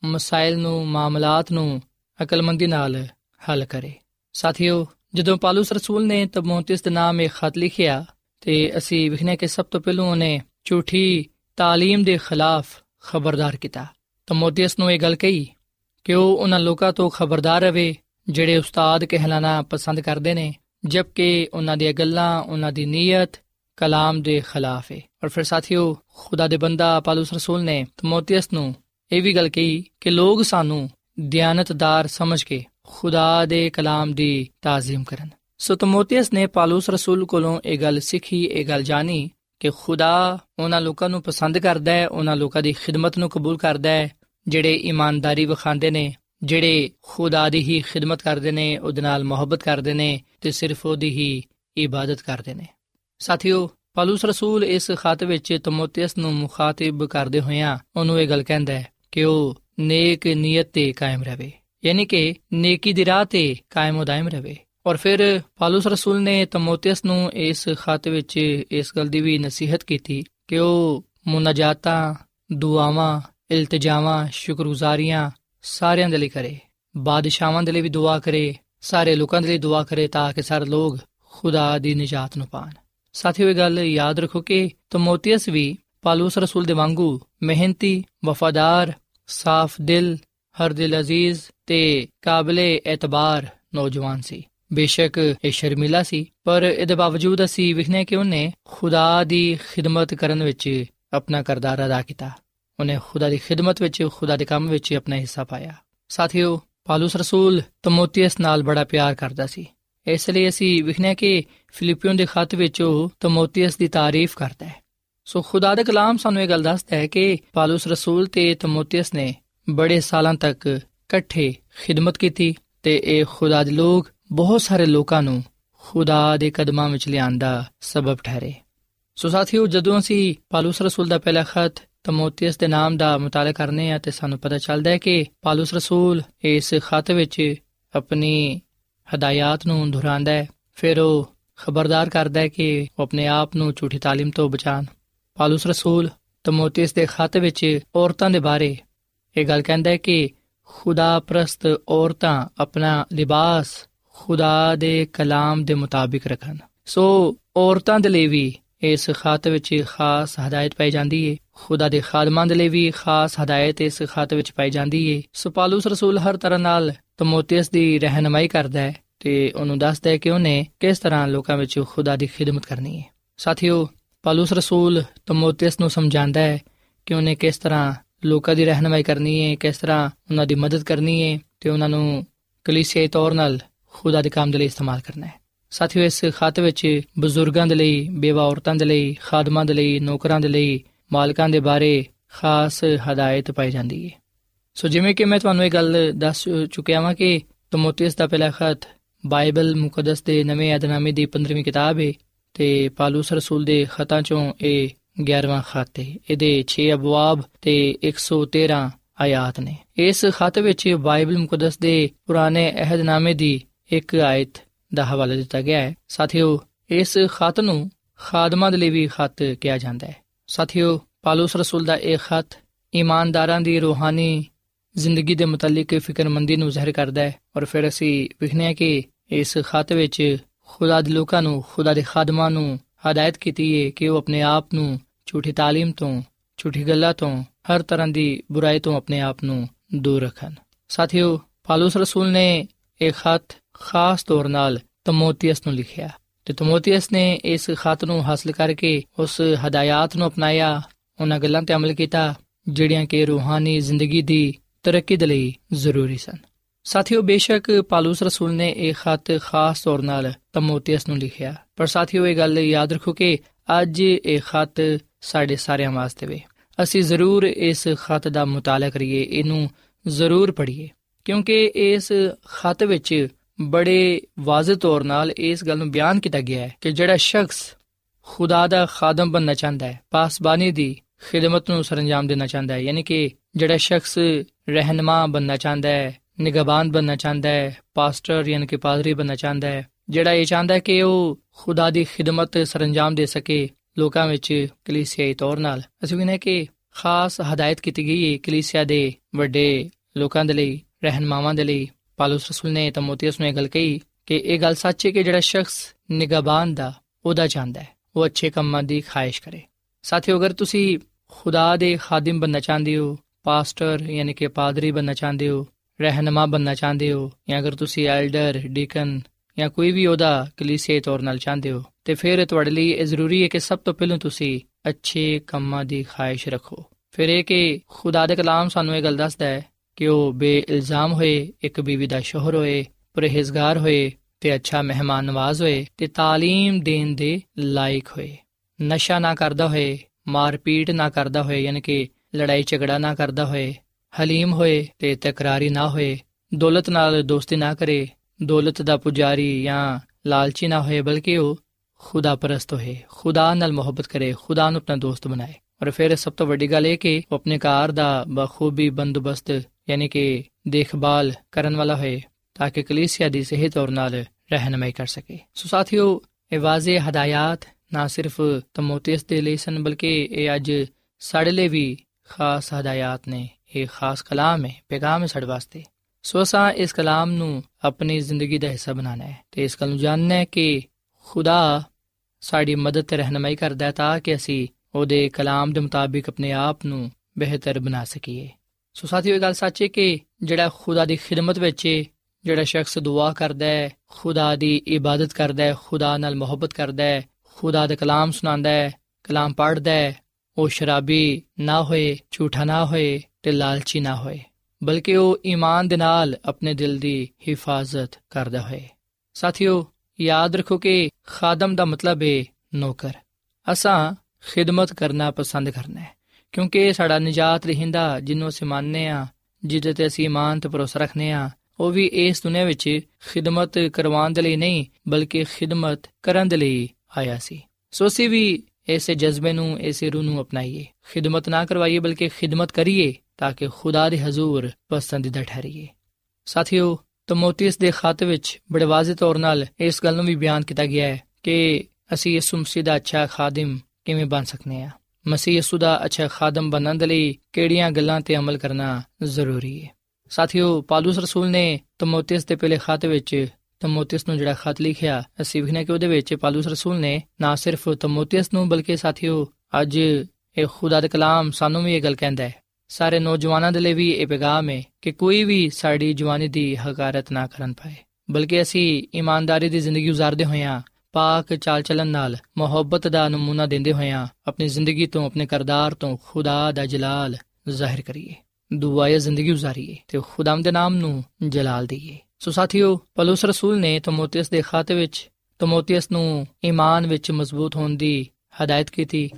ਮਸਾਇਲ ਨੂੰ, ਮਾਮਲਾਤ ਨੂੰ ਅਕਲਮੰਦੀ ਨਾਲ ਹੱਲ ਕਰੇ। ਸਾਥੀਓ, ਜਦੋਂ ਪਾਲੂਸ ਰਸੂਲ ਨੇ ਤਮੋਥੀਸ ਦੇ ਨਾਮ ਇੱਕ ਖਤ ਲਿਖਿਆ ਤੇ ਅਸੀਂ ਵਿਖਨੇ ਕਿ ਸਭ ਤੋਂ ਪਹਿਲਾਂ ਉਹਨੇ ਝੂਠੀ تعلیم ਦੇ ਖਿਲਾਫ ਖਬਰਦਾਰ ਕੀਤਾ ਤਮੋਥੀਸ ਨੂੰ ਇਹ ਗੱਲ ਕਹੀ ਕਿ ਉਹ ਉਹਨਾਂ ਲੋਕਾਂ ਤੋਂ ਖਬਰਦਾਰ ਰਹੇ ਜਿਹੜੇ ਉਸਤਾਦ ਕਹਿਲਾਣਾ ਪਸੰਦ ਕਰਦੇ ਨੇ ਜਦਕਿ ਉਹਨਾਂ ਦੀਆਂ ਗੱਲਾਂ ਉਹਨਾਂ ਦੀ ਨੀਅਤ ਕਲਾਮ ਦੇ ਖਿਲਾਫ ਹੈ ਔਰ ਫਿਰ ਸਾਥੀਓ ਖੁਦਾ ਦੇ ਬੰਦਾ ਪਾਲੂਸ ਰਸੂਲ ਨੇ ਤਮੋਥੀਸ ਨੂੰ ਇਹ ਵੀ ਗੱਲ ਕਹੀ ਕਿ ਲੋਕ ਸਾਨੂੰ ਦਿਆਨਤਦਾਰ ਸਮਝ ਕੇ ਖੁਦਾ ਦੇ ਕਲਾਮ ਦੀ ਤਾਜ਼ੀਮ ਕਰਨ ਸੋ ਤਮੋਥੀਸ ਨੇ ਪਾਲੂਸ ਰਸੂਲ ਕੋਲੋਂ ਇਹ ਗੱਲ ਸਿੱਖੀ, ਇਹ ਗੱਲ ਜਾਣੀ ਕਿ ਖੁਦਾ ਉਹਨਾਂ ਲੋਕਾਂ ਨੂੰ ਪਸੰਦ ਕਰਦਾ ਹੈ, ਉਹਨਾਂ ਲੋਕਾਂ ਦੀ ਖਿਦਮਤ ਨੂੰ ਕਬੂਲ ਕਰਦਾ ਹੈ, ਜਿਹੜੇ ਇਮਾਨਦਾਰੀ ਵਿਖਾਉਂਦੇ ਨੇ, ਜਿਹੜੇ ਖੁਦਾ ਦੀ ਹੀ ਖਿਦਮਤ ਕਰਦੇ ਨੇ, ਉਹਦੇ ਨਾਲ ਮੁਹੱਬਤ ਕਰਦੇ ਨੇ ਤੇ ਸਿਰਫ ਉਹਦੀ ਹੀ ਇਬਾਦਤ ਕਰਦੇ ਨੇ। ਸਾਥੀਓ, ਪਾਲੂਸ ਰਸੂਲ ਇਸ ਖਤ ਵਿੱਚ ਤਮੋਥੀਸ ਨੂੰ ਮੁਖਾਤਿਬ ਕਰਦੇ ਹੋਇਆਂ ਉਹਨੂੰ ਇਹ ਗੱਲ ਕਹਿੰਦਾ ਹੈ ਕਿ ਉਹ ਨੇਕ ਨੀਅਤ ਤੇ ਕਾਇਮ ਰਹੇ, ਯਾਨੀ ਕਿ ਨੇਕੀ ਦੀ ਰਾਹ ਤੇ ਕਾਇਮ ਉਦਾਇਮ ਰਹੇ। ਔਰ ਫਿਰ ਪਾਲੂਸ ਰਸੂਲ ਨੇ ਤਮੋਥੀਸ ਨੂੰ ਇਸ ਖਤ ਵਿੱਚ ਇਸ ਗੱਲ ਦੀ ਵੀ ਨਸੀਹਤ ਕੀਤੀ ਕਿ ਉਹ ਮੁਨਾਜਾਤਾਂ, ਦੁਆਵਾਂ, ਇਲਤਜਾਵਾਂ, ਸ਼ੁਕਰਗੁਜ਼ਾਰੀਆਂ ਸਾਰਿਆਂ ਦੇ ਲਈ ਕਰੇ, ਬਾਦਸ਼ਾਹਾਂ ਦੇ ਲਈ ਵੀ ਦੁਆ ਕਰੇ, ਸਾਰੇ ਲੋਕਾਂ ਦੇ ਲਈ ਦੁਆ ਕਰੇ ਤਾਂ ਕਿ ਸਾਰੇ ਲੋਕ ਖੁਦਾ ਦੀ ਨਜਾਤ ਨੂੰ ਪਾਣ। ਸਾਥੀਓ, ਇਹ ਗੱਲ ਯਾਦ ਰੱਖੋ ਕਿ ਤਮੋਥੀਸ ਵੀ ਪਾਲੂਸ ਰਸੂਲ ਦੇ ਵਾਂਗੂ ਮਿਹਨਤੀ, ਵਫਾਦਾਰ, ਸਾਫ਼ ਦਿਲ, ਹਰ ਦਿਲ ਅਜ਼ੀਜ਼ ਤੇ ਕਾਬਲੇ ਇਤਬਾਰ ਨੌਜਵਾਨ ਸੀ। ਬੇਸ਼ੱਕ ਇਹ ਸ਼ਰਮੀਲਾ ਸੀ, ਪਰ ਇਹਦੇ ਬਾਵਜੂਦ ਅਸੀਂ ਵਿਖਨੇ ਕਿ ਉਹਨੇ ਖੁਦਾ ਦੀ ਖਿਦਮਤ ਕਰਨ ਵਿੱਚ ਆਪਣਾ ਕਰਦਾਰ ਅਦਾ ਕੀਤਾ। ਉਹਨੇ ਖੁਦਾ ਦੀ ਖਿਦਮਤ ਵਿੱਚ, ਖੁਦਾ ਦੇ ਕੰਮ ਵਿੱਚ ਆਪਣਾ ਹਿੱਸਾ ਪਾਇਆ। ਸਾਥੀਓ, ਪਾਲੂਸ ਰਸੂਲ ਤਮੋਥੀਸ ਨਾਲ ਬੜਾ ਪਿਆਰ ਕਰਦਾ ਸੀ। ਇਸ ਲਈ ਅਸੀਂ ਵਿਖਨੇ ਕਿ ਫਿਲੀਪੀਓ ਦੇ ਖਤ ਵਿੱਚ ਉਹ ਤਮੋਥੀਸ ਦੀ ਤਾਰੀਫ ਕਰਦਾ ਹੈ। ਸੋ ਖੁਦਾ ਦਾ ਕਲਾਮ ਸਾਨੂੰ ਇਹ ਗੱਲ ਦੱਸਦਾ ਹੈ ਕਿ ਪਾਲੂਸ ਰਸੂਲ ਤੇ ਤਮੋਥੀਸ ਨੇ ਬੜੇ ਸਾਲਾਂ ਤੱਕ ਇਕੱਠੇ ਖਿਦਮਤ ਕੀਤੀ ਤੇ ਇਹ ਖੁਦਾ ਦੇ ਲੋਕ ਬਹੁਤ ਸਾਰੇ ਲੋਕਾਂ ਨੂੰ ਖੁਦਾ ਦੇ ਕਦਮਾਂ ਵਿੱਚ ਲਿਆਉਣ ਦਾ ਸਬਬ ਠਹਿਰੇ ਸੋ ਸਾਥੀਓ ਜਦੋਂ ਅਸੀਂ ਪਾਲੂਸ ਰਸੂਲ ਦਾ ਪਹਿਲਾ ਖਤ ਤਮੋਥੀਸ ਦੇ ਨਾਮ ਦਾ ਮਤਾਲਾ ਕਰਨੇ ਆ ਤੇ ਸਾਨੂੰ ਪਤਾ ਚੱਲਦਾ ਹੈ ਕਿ ਪਾਲੂਸ ਰਸੂਲ ਇਸ ਖਤ ਵਿੱਚ ਆਪਣੀ ਹਦਾਇਤ ਨੂੰ ਦੁਹਰਾਉਂਦਾ ਹੈ ਫਿਰ ਉਹ ਖਬਰਦਾਰ ਕਰਦਾ ਹੈ ਕਿ ਉਹ ਆਪਣੇ ਆਪ ਨੂੰ ਝੂਠੀ تعلیم ਤੋਂ ਬਚਾਣ ਪਾਲੂਸ ਰਸੂਲ ਤਮੋਥੀਸ ਦੇ ਖਤ ਵਿੱਚ ਔਰਤਾਂ ਦੇ ਬਾਰੇ ਇਹ ਗੱਲ ਕਹਿੰਦਾ ਹੈ ਕਿ ਖੁਦਾ ਪ੍ਰਸਤ ਔਰਤਾਂ ਆਪਣਾ ਲਿਬਾਸ ਖੁਦਾ ਦੇ ਕਲਾਮ ਦੇ ਮੁਤਾਬਿਕ ਰੱਖਣ। ਸੋ ਔਰਤਾਂ ਦੇ ਲਈ ਵੀ ਇਸ ਖਾਤ ਵਿੱਚ ਖਾਸ ਹਦਾਇਤ ਪਾਈ ਜਾਂਦੀ ਹੈ ਖੁਦਾ ਦੇ ਖਾਦਮਾਂ ਦੇ ਲਈ ਵੀ ਖਾਸ ਹਦਾਇਤ ਇਸ ਖਾਤ ਵਿੱਚ ਪਾਈ ਜਾਂਦੀ ਹੈ ਸੋ ਪਾਲੂਸ ਰਸੂਲ ਹਰ ਤਰ੍ਹਾਂ ਨਾਲ ਤਮੋਥੀਸ ਦੀ ਰਹਿਨਮਾਈ ਕਰਦਾ ਹੈ ਤੇ ਉਹਨੂੰ ਦੱਸਦਾ ਹੈ ਕਿ ਉਹਨੇ ਕਿਸ ਤਰ੍ਹਾਂ ਲੋਕਾਂ ਵਿੱਚ ਖੁਦਾ ਦੀ ਖਿਦਮਤ ਕਰਨੀ ਹੈ ਸਾਥੀਓ, ਪਾਲੂਸ ਰਸੂਲ ਤਮੋਥੀਸ ਨੂੰ ਸਮਝਾਉਂਦਾ ਹੈ ਕਿ ਉਹਨੇ ਕਿਸ ਤਰ੍ਹਾਂ ਲੋਕਾਂ ਦੀ ਰਹਿਨਮਾਈ ਕਰਨੀ ਹੈ ਕਿਸ ਤਰ੍ਹਾਂ ਉਹਨਾਂ ਦੀ ਮਦਦ ਕਰਨੀ ਹੈ ਤੇ ਉਹਨਾਂ ਨੂੰ ਕਲੀਸਿਆਈ ਤੌਰ 'ਤੇ ਖੁਦਾ ਦੇ ਕੰਮ ਦੇ ਲਈ ਇਸਤੇਮਾਲ ਕਰਨਾ ਹੈ। ਸਾਥੀਓ, ਇਸ ਖਾਤੇ ਵਿੱਚ ਬਜ਼ੁਰਗਾਂ ਦੇ ਲਈ, ਬੇਵਾ ਔਰਤਾਂ ਦੇ ਲਈ, ਖਾਦਮਾਂ ਦੇ ਲਈ, ਨੌਕਰਾਂ ਦੇ ਲਈ, ਮਾਲਕਾਂ ਦੇ ਬਾਰੇ ਖਾਸ ਹਦਾਇਤ ਪਾਈ ਜਾਂਦੀ ਹੈ। ਸੋ ਜਿਵੇਂ ਕਿ ਮੈਂ ਤੁਹਾਨੂੰ ਇਹ ਗੱਲ ਦੱਸ ਚੁੱਕਿਆ ਹਾਂ ਕਿ ਤਮੋਥੀਸ ਦਾ ਪਹਿਲਾ ਖਤ ਬਾਈਬਲ ਮੁਕੱਦਸ ਦੇ ਨਵੇਂ ਅਧਨਾਮੇ ਦੀ 15ਵੀਂ ਕਿਤਾਬ ਹੈ ਤੇ ਪਾਲੂਸ ਰਸੂਲ ਦੇ ਖਤਾਂ ਚੋਂ ਇਹ 11ਵਾਂ ਖਤ ਹੈ ਇਹਦੇ 6 ਅਬਵਾਬ ਤੇ 113 ਆਇਤ ਨੇ। ਇਸ ਖਤ ਵਿੱਚ ਬਾਈਬਲ ਮੁਕੱਦਸ ਦੇ ਪੁਰਾਣੇ ਅਹਿਦਨਾਮੇ ਦੀ ਇੱਕ ਆਇਤ ਦਾ ਹਵਾਲਾ ਦਿੱਤਾ ਗਿਆ ਹੈ ਸਾਥੀਓ ਇਸ ਖਤ ਨੂੰ ਖਾਦਮਾਂ ਦੇ ਲਈ ਵੀ ਖਤ ਕਿਹਾ ਜਾਂਦਾ ਹੈ ਸਾਥੀਓ ਪਾਲੂਸ ਰਸੂਲ ਦਾ ਇਹ ਖਤ ਇਮਾਨਦਾਰਾਂ ਦੀ ਰੂਹਾਨੀ ਜ਼ਿੰਦਗੀ ਦੇ ਮੁਤਲਕ ਫਿਕਰਮੰਦੀ ਨੂੰ ਜ਼ਾਹਿਰ ਕਰਦਾ ਹੈ ਔਰ ਫਿਰ ਅਸੀਂ ਵਿਖਨੇ ਕਿ ਇਸ ਖਤ ਵਿੱਚ ਖੁਦਾ ਦੇ ਲੋਕਾਂ ਨੂੰ ਖੁਦਾ ਦੇ ਖਾਦਮਾਂ ਨੂੰ ਹਦਾਇਤ ਕੀਤੀ ਹੈ ਕਿ ਉਹ ਆਪਣੇ ਆਪ ਨੂੰ ਝੂਠੀ تعلیم ਤੋਂ ਝੂਠੀ ਗੱਲਾਂ ਤੋਂ ਹਰ ਤਰ੍ਹਾਂ ਦੀ ਬੁਰਾਈ ਤੋਂ ਆਪਣੇ ਆਪ ਨੂੰ ਦੂਰ ਰੱਖਣ ਸਾਥੀਓ ਪਾਲੂਸ ਰਸੂਲ ਨੇ ਇਹ ਖਤ ਖਾਸ ਤੌਰ ਨਾਲ ਤਮੋਥੀਸ ਨੂੰ ਲਿਖਿਆ। ਤੇ ਤਮੋਥੀਸ ਨੇ ਇਸ ਖਤ ਨੂੰ ਹਾਸਲ ਕਰਕੇ ਉਸ ਹਦਾਇਤ ਨੂੰ ਅਪਣਾਇਆ, ਉਹਨਾਂ ਗੱਲਾਂ ਤੇ ਅਮਲ ਕੀਤਾ, ਜਿਹੜੀਆਂ ਕਿ ਰੂਹਾਨੀ ਜ਼ਿੰਦਗੀ ਦੀ ਤਰੱਕੀ ਦੇ ਲਈ ਜ਼ਰੂਰੀ ਸਨ। ਸਾਥੀਓ, ਬੇਸ਼ੱਕ ਪਾਲੂਸ ਰਸੂਲ ਨੇ ਇਹ ਖਤ ਖਾਸ ਤੌਰ ਨਾਲ ਤਮੋਥੀਸ ਨੂੰ ਲਿਖਿਆ। ਪਰ ਸਾਥੀਓ, ਇਹ ਗੱਲ ਯਾਦ ਰੱਖੋ ਕਿ ਅੱਜ ਇਹ ਖਤ ਸਾਡੇ ਸਾਰਿਆਂ ਵਾਸਤੇ ਵੇ। ਅਸੀਂ ਜ਼ਰੂਰ ਇਸ ਖਤ ਦਾ ਮੁਤਾਲਾ ਕਰੀਏ, ਇਹਨੂੰ ਜ਼ਰੂਰ ਪੜ੍ਹੀਏ। ਕਿਉਂਕਿ ਇਸ ਖਤ ਵਿੱਚ ਬੜੇ ਵਾਜ਼ਿਹ ਤੌਰ ਨਾਲ ਇਸ ਗੱਲ ਨੂੰ ਬਿਆਨ ਕੀਤਾ ਗਿਆ ਹੈ ਕਿ ਜਿਹੜਾ ਸ਼ਖਸ ਖੁਦਾ ਦਾ ਖਾਦਮ ਬਣਨਾ ਚਾਹੁੰਦਾ ਹੈ, ਪਾਸਬਾਨੀ ਦੀ ਖਿਦਮਤ ਨੂੰ ਸਰੰਜਾਮ ਦੇਣਾ ਚਾਹੁੰਦਾ ਹੈ, ਯਾਨੀ ਕਿ ਜਿਹੜਾ ਸ਼ਖਸ ਰਹਿਨਮਾ ਬਣਨਾ ਚਾਹੁੰਦਾ ਹੈ, ਨਿਗਹਬਾਨ ਬਣਨਾ ਚਾਹੁੰਦਾ ਹੈ, ਪਾਸਟਰ ਯਾਨੀ ਕਿ ਪਾਦਰੀ ਬਣਨਾ ਚਾਹੁੰਦਾ ਹੈ, ਜਿਹੜਾ ਇਹ ਚਾਹੁੰਦਾ ਹੈ ਕਿ ਉਹ ਖੁਦਾ ਦੀ ਖਿਦਮਤ ਸਰੰਜਾਮ ਦੇ ਸਕੇ ਲੋਕਾਂ ਵਿੱਚ ਕਲੀਸਿਆਈ ਤੌਰ ਨਾਲ। ਅਸੀਂ ਕਹਿੰਦੇ ਕਿ ਖਾਸ ਹਦਾਇਤ ਕੀਤੀ ਗਈ ਹੈ ਕਲੀਸਿਆ ਦੇ ਵੱਡੇ ਲੋਕਾਂ ਦੇ ਲਈ ਰਹਿਨਮਾਵਾਂ ਦੇ ਲਈ। ਪਾਲੂਸ ਰਸੂਲ ਨੇ ਤਮੋਥੀਅਸ ਨੂੰ ਇਹ ਗੱਲ ਕਹੀ ਕਿ ਇਹ ਗੱਲ ਸੱਚ ਹੈ ਕਿ ਜਿਹੜਾ ਸ਼ਖਸ ਨਿਗਾਬਾਨ ਦਾ, ਉਹਦਾ ਚਾਹੁੰਦਾ ਹੈ। ਉਹ ਅੱਛੇ ਕੰਮਾਂ ਦੀ ਖਾਹਿਸ਼ ਕਰੇ। ਸਾਥੀਓ, ਅਗਰ ਤੁਸੀਂ ਖੁਦਾ ਦੇ ਖਾਦਮ ਬਣਨਾ ਚਾਹੁੰਦੇ ਹੋ, ਪਾਸਟਰ ਯਾਨੀ ਕਿ ਪਾਦਰੀ ਬਣਨਾ ਚਾਹੁੰਦੇ ਹੋ, ਰਹਿਨਮਾ ਬਣਨਾ ਚਾਹੁੰਦੇ ਹੋ, ਜਾਂ ਅਗਰ ਤੁਸੀਂ ਐਲਡਰ, ਡੀਕਨ ਜਾਂ ਕੋਈ ਵੀ ਉਹਦਾ ਕਲੀਸੇ ਤੌਰ ਨਾਲ ਚਾਹੁੰਦੇ ਹੋ, ਤੇ ਫਿਰ ਤੁਹਾਡੇ ਲਈ ਇਹ ਜ਼ਰੂਰੀ ਹੈ ਕਿ ਸਭ ਤੋਂ ਪਹਿਲਾਂ ਤੁਸੀਂ ਅੱਛੇ ਕੰਮਾਂ ਦੀ ਖਾਹਿਸ਼ ਰੱਖੋ। ਫਿਰ ਇਹ ਕਿ ਖੁਦਾ ਦੇ ਕਲਾਮ ਸਾਨੂੰ ਇਹ ਗੱਲ ਦੱਸਦਾ ਹੈ ਕਿ ਉਹ ਬੇਇਲਜ਼ਾਮ ਹੋਏ, ਇੱਕ ਬੀਵੀ ਦਾ ਸ਼ੋਹਰ ਹੋਏ, ਪਰਹੇਜ਼ਗਾਰ ਹੋਏ ਤੇ ਅੱਛਾ ਮਹਿਮਾਨ ਨਵਾਜ਼ ਹੋਏ ਤੇ ਤਾਲੀਮ ਦੇਣ ਦੇ ਲਾਇਕ ਹੋਏ। ਨਸ਼ਾ ਨਾ ਕਰਦਾ ਹੋਏ, ਮਾਰਪੀਟ ਨਾ ਕਰਦਾ ਹੋਏ, ਯਾਨੀ ਕਿ ਲੜਾਈ ਝਗੜਾ ਨਾ ਕਰਦਾ ਹੋਏ, ਹਲੀਮ ਹੋਏ ਤੇ ਤਕਰਾਰੀ ਨਾ ਹੋਏ, ਦੌਲਤ ਨਾਲ ਦੋਸਤੀ ਨਾ ਕਰੇ, ਦੌਲਤ ਦਾ ਪੁਜਾਰੀ ਜਾਂ ਲਾਲਚੀ ਨਾ ਹੋਏ, ਬਲਕਿ ਉਹ ਖੁਦਾ ਪਰਸਤ ਹੋਏ, ਖੁਦਾ ਨਾਲ ਮੁਹੱਬਤ ਕਰੇ, ਖੁਦਾ ਨੂੰ ਆਪਣਾ ਦੋਸਤ ਬਣਾਏ। ਔਰ ਫਿਰ ਸਭ ਤੋਂ ਵੱਡੀ ਗੱਲ ਇਹ ਕਿ ਉਹ ਆਪਣੇ ਘਰ ਦਾ ਬਖੂਬੀ ਬੰਦੋਬਸਤ ਯਾਨੀ ਕਿ ਦੇਖਭਾਲ ਕਰਨ ਵਾਲਾ ਹੋਏ, ਤਾਂ ਕਿ ਕਲੀਸਿਆ ਦੀ ਸਹੀ ਤੌਰ ਨਾਲ ਰਹਿਨਮਾਈ ਕਰ ਸਕੇ। ਸੋ ਸਾਥੀਓ, ਇਹ ਵਾਜ਼ੇ ਹਦਾਇਤ ਨਾ ਸਿਰਫ ਤਮੋਥੀਸ ਦੇ ਲਈ ਸਨ, ਬਲਕਿ ਇਹ ਅੱਜ ਸਾਡੇ ਲਈ ਵੀ ਖਾਸ ਹਦਾਇਤ ਨੇ। ਇਹ ਖਾਸ ਕਲਾਮ ਹੈ, ਪੈਗਾਮ ਹੈ ਸਾਡੇ ਵਾਸਤੇ। ਸੋ ਅਸਾਂ ਇਸ ਕਲਾਮ ਨੂੰ ਆਪਣੀ ਜ਼ਿੰਦਗੀ ਦਾ ਹਿੱਸਾ ਬਣਾਉਣਾ ਹੈ ਤੇ ਇਸ ਗੱਲ ਨੂੰ ਜਾਣਨਾ ਹੈ ਕਿ ਖੁਦਾ ਸਾਡੀ ਮਦਦ ਤੇ ਰਹਿਨਮਾਈ ਕਰਦਾ ਹੈ ਤਾਂ ਕਿ ਅਸੀਂ ਉਹਦੇ ਕਲਾਮ ਦੇ ਮੁਤਾਬਿਕ ਆਪਣੇ ਆਪ ਨੂੰ ਬਿਹਤਰ ਬਣਾ ਸਕੀਏ। ਸੋ ਸਾਥੀਓ, ਇਹ ਗੱਲ ਸੱਚ ਹੈ ਕਿ ਜਿਹੜਾ ਖੁਦਾ ਦੀ ਖਿਦਮਤ ਵਿੱਚ ਜਿਹੜਾ ਸ਼ਖਸ ਦੁਆ ਕਰਦਾ ਹੈ, ਖੁਦਾ ਦੀ ਇਬਾਦਤ ਕਰਦਾ ਹੈ, ਖੁਦਾ ਨਾਲ ਮੁਹੱਬਤ ਕਰਦਾ ਹੈ, ਖੁਦਾ ਦਾ ਕਲਾਮ ਸੁਣਾਉਂਦਾ ਹੈ, ਕਲਾਮ ਪੜ੍ਹਦਾ ਹੈ, ਉਹ ਸ਼ਰਾਬੀ ਨਾ ਹੋਏ, ਝੂਠਾ ਨਾ ਹੋਏ ਤੇ ਲਾਲਚੀ ਨਾ ਹੋਏ, ਬਲਕਿ ਉਹ ਈਮਾਨ ਦੇ ਨਾਲ ਆਪਣੇ ਦਿਲ ਦੀ ਹਿਫਾਜ਼ਤ ਕਰਦਾ ਹੋਏ। ਸਾਥੀਓ, ਯਾਦ ਰੱਖੋ ਕਿ ਖਾਦਮ ਦਾ ਮਤਲਬ ਹੈ ਨੌਕਰ। ਅਸਾਂ ਖਿਦਮਤ ਕਰਨਾ ਪਸੰਦ ਕਰਨਾ ਹੈ। ਕਿਉਂਕਿ ਇਹ ਸਾਡਾ ਨਜਾਤ ਰਹਿੰਦਾ ਜਿਹਨੂੰ ਅਸੀਂ ਮੰਨਨੇ ਆ ਜਿਹਦੇ ਤੇ ਅਸੀਂ ਇਮਾਨ ਤੇ ਭਰੋਸਾ ਰੱਖਨੇ ਆ ਉਹ ਵੀ ਇਸ ਦੁਨੀਆਂ ਵਿੱਚ ਖਿਦਮਤ ਕਰਵਾਉਣ ਦੇ ਲਈ ਨਹੀਂ, ਬਲਕਿ ਖਿਦਮਤ ਕਰਨ ਦੇ ਲਈ ਆਇਆ ਸੀ। ਸੋ ਅਸੀਂ ਵੀ ਇਸੇ ਜਜ਼ਬੇ ਨੂੰ, ਇਸੇ ਰੂਹ ਨੂੰ ਅਪਣਾਈਏ। ਖਿਦਮਤ ਨਾ ਕਰਵਾਈਏ, ਬਲਕਿ ਖਿਦਮਤ ਕਰੀਏ, ਤਾਂ ਕਿ ਖੁਦਾ ਦੇ ਹਜ਼ੂਰ ਪਸੰਦੀਦਾ ਠਹਿਰੀਏ। ਸਾਥੀਓ, ਤਮੋਥੀਸ ਦੇ ਖਤ ਵਿੱਚ ਬੜੇ ਵਾਜ਼ਿਹ ਤੌਰ ਨਾਲ ਇਸ ਗੱਲ ਨੂੰ ਵੀ ਬਿਆਨ ਕੀਤਾ ਗਿਆ ਹੈ ਕਿ ਅਸੀਂ ਯਿਸੂ ਮਸੀਹ ਦਾ ਅੱਛਾ ਖਾਦਮ ਕਿਵੇਂ ਬਣ ਸਕਨੇ ਆ ਮਸੀਹ ਯਸੂ ਦਾ ਅੱਛਾ ਖਾਦਮ ਬਣਨ ਦੇ ਲਈ ਕਿਹੜੀਆਂ ਗੱਲਾਂ ਤੇ ਅਮਲ ਕਰਨਾ ਜ਼ਰੂਰੀ ਹੈ? ਸਾਥੀਓ, ਪਾਲੂਸ ਰਸੂਲ ਨੇ ਤਮੋਥਿਸ ਦੇ ਪਹਿਲੇ ਖਤ ਵਿੱਚ ਤਮੋਥਿਸ ਨੂੰ ਜਿਹੜਾ ਖਤ ਲਿਖਿਆ, ਅਸੀਂ ਵਿਖਣਾ ਕਿ ਉਹਦੇ ਵਿੱਚ ਪਾਲੂਸ ਰਸੂਲ ਨੇ ਨਾ ਸਿਰਫ ਤਮੋਥਿਸ ਨੂੰ ਬਲਕਿ ਸਾਥੀਓ, ਅੱਜ ਇਹ ਖੁਦਾ ਦਾ ਕਲਾਮ ਸਾਨੂੰ ਵੀ ਇਹ ਗੱਲ ਕਹਿੰਦਾ ਹੈ। ਸਾਰੇ ਨੌਜਵਾਨਾਂ ਦੇ ਲਈ ਵੀ ਇਹ ਪੈਗਾਮ ਹੈ ਕਿ ਕੋਈ ਵੀ ਸਾਡੀ ਜਵਾਨੀ ਦੀ ਹਕਾਰਤ ਨਾ ਕਰਨ ਪਾਏ, ਬਲਕਿ ਅਸੀਂ ਇਮਾਨਦਾਰੀ ਦੀ ਜ਼ਿੰਦਗੀ گزارਦੇ ਹੋਇਆਂ پاک ਚਾਲ ਚੱਲਣ ਨਾਲ ਮੁਹੱਬਤ ਦਾ ਨਮੂਨਾ ਦਿੰਦੇ ਹੋਇਆਂ ਆਪਣੀ ਜ਼ਿੰਦਗੀ ਤੋਂ ਆਪਣੇ ਕਰਦਾਰ ਤੋਂ ਖੁਦਾ ਦਾ ਜਲਾਲ ਜ਼ਾਹਿਰ ਕਰੀਏ। ਦੁਆਏ ਜ਼ਿੰਦਗੀ گزارੀਏ ਤੇ ਖੁਦਾਮ ਦੇ ਨਾਮ ਨੂੰ ਜਲਾਲ ਦਈਏ। ਸੋ ਸਾਥੀਓ, ਪਲੂਸ ਰਸੂਲ ਨੇ ਤਮੋਥੀਅਸ ਦੇ ਖਾਤੇ ਵਿੱਚ ਤਮੋਥੀਅਸ ਨੂੰ ਈਮਾਨ ਵਿੱਚ ਮਜ਼ਬੂਤ ਹੋਣ ਦੀ ਹਦਾਇਤ ਕੀਤੀ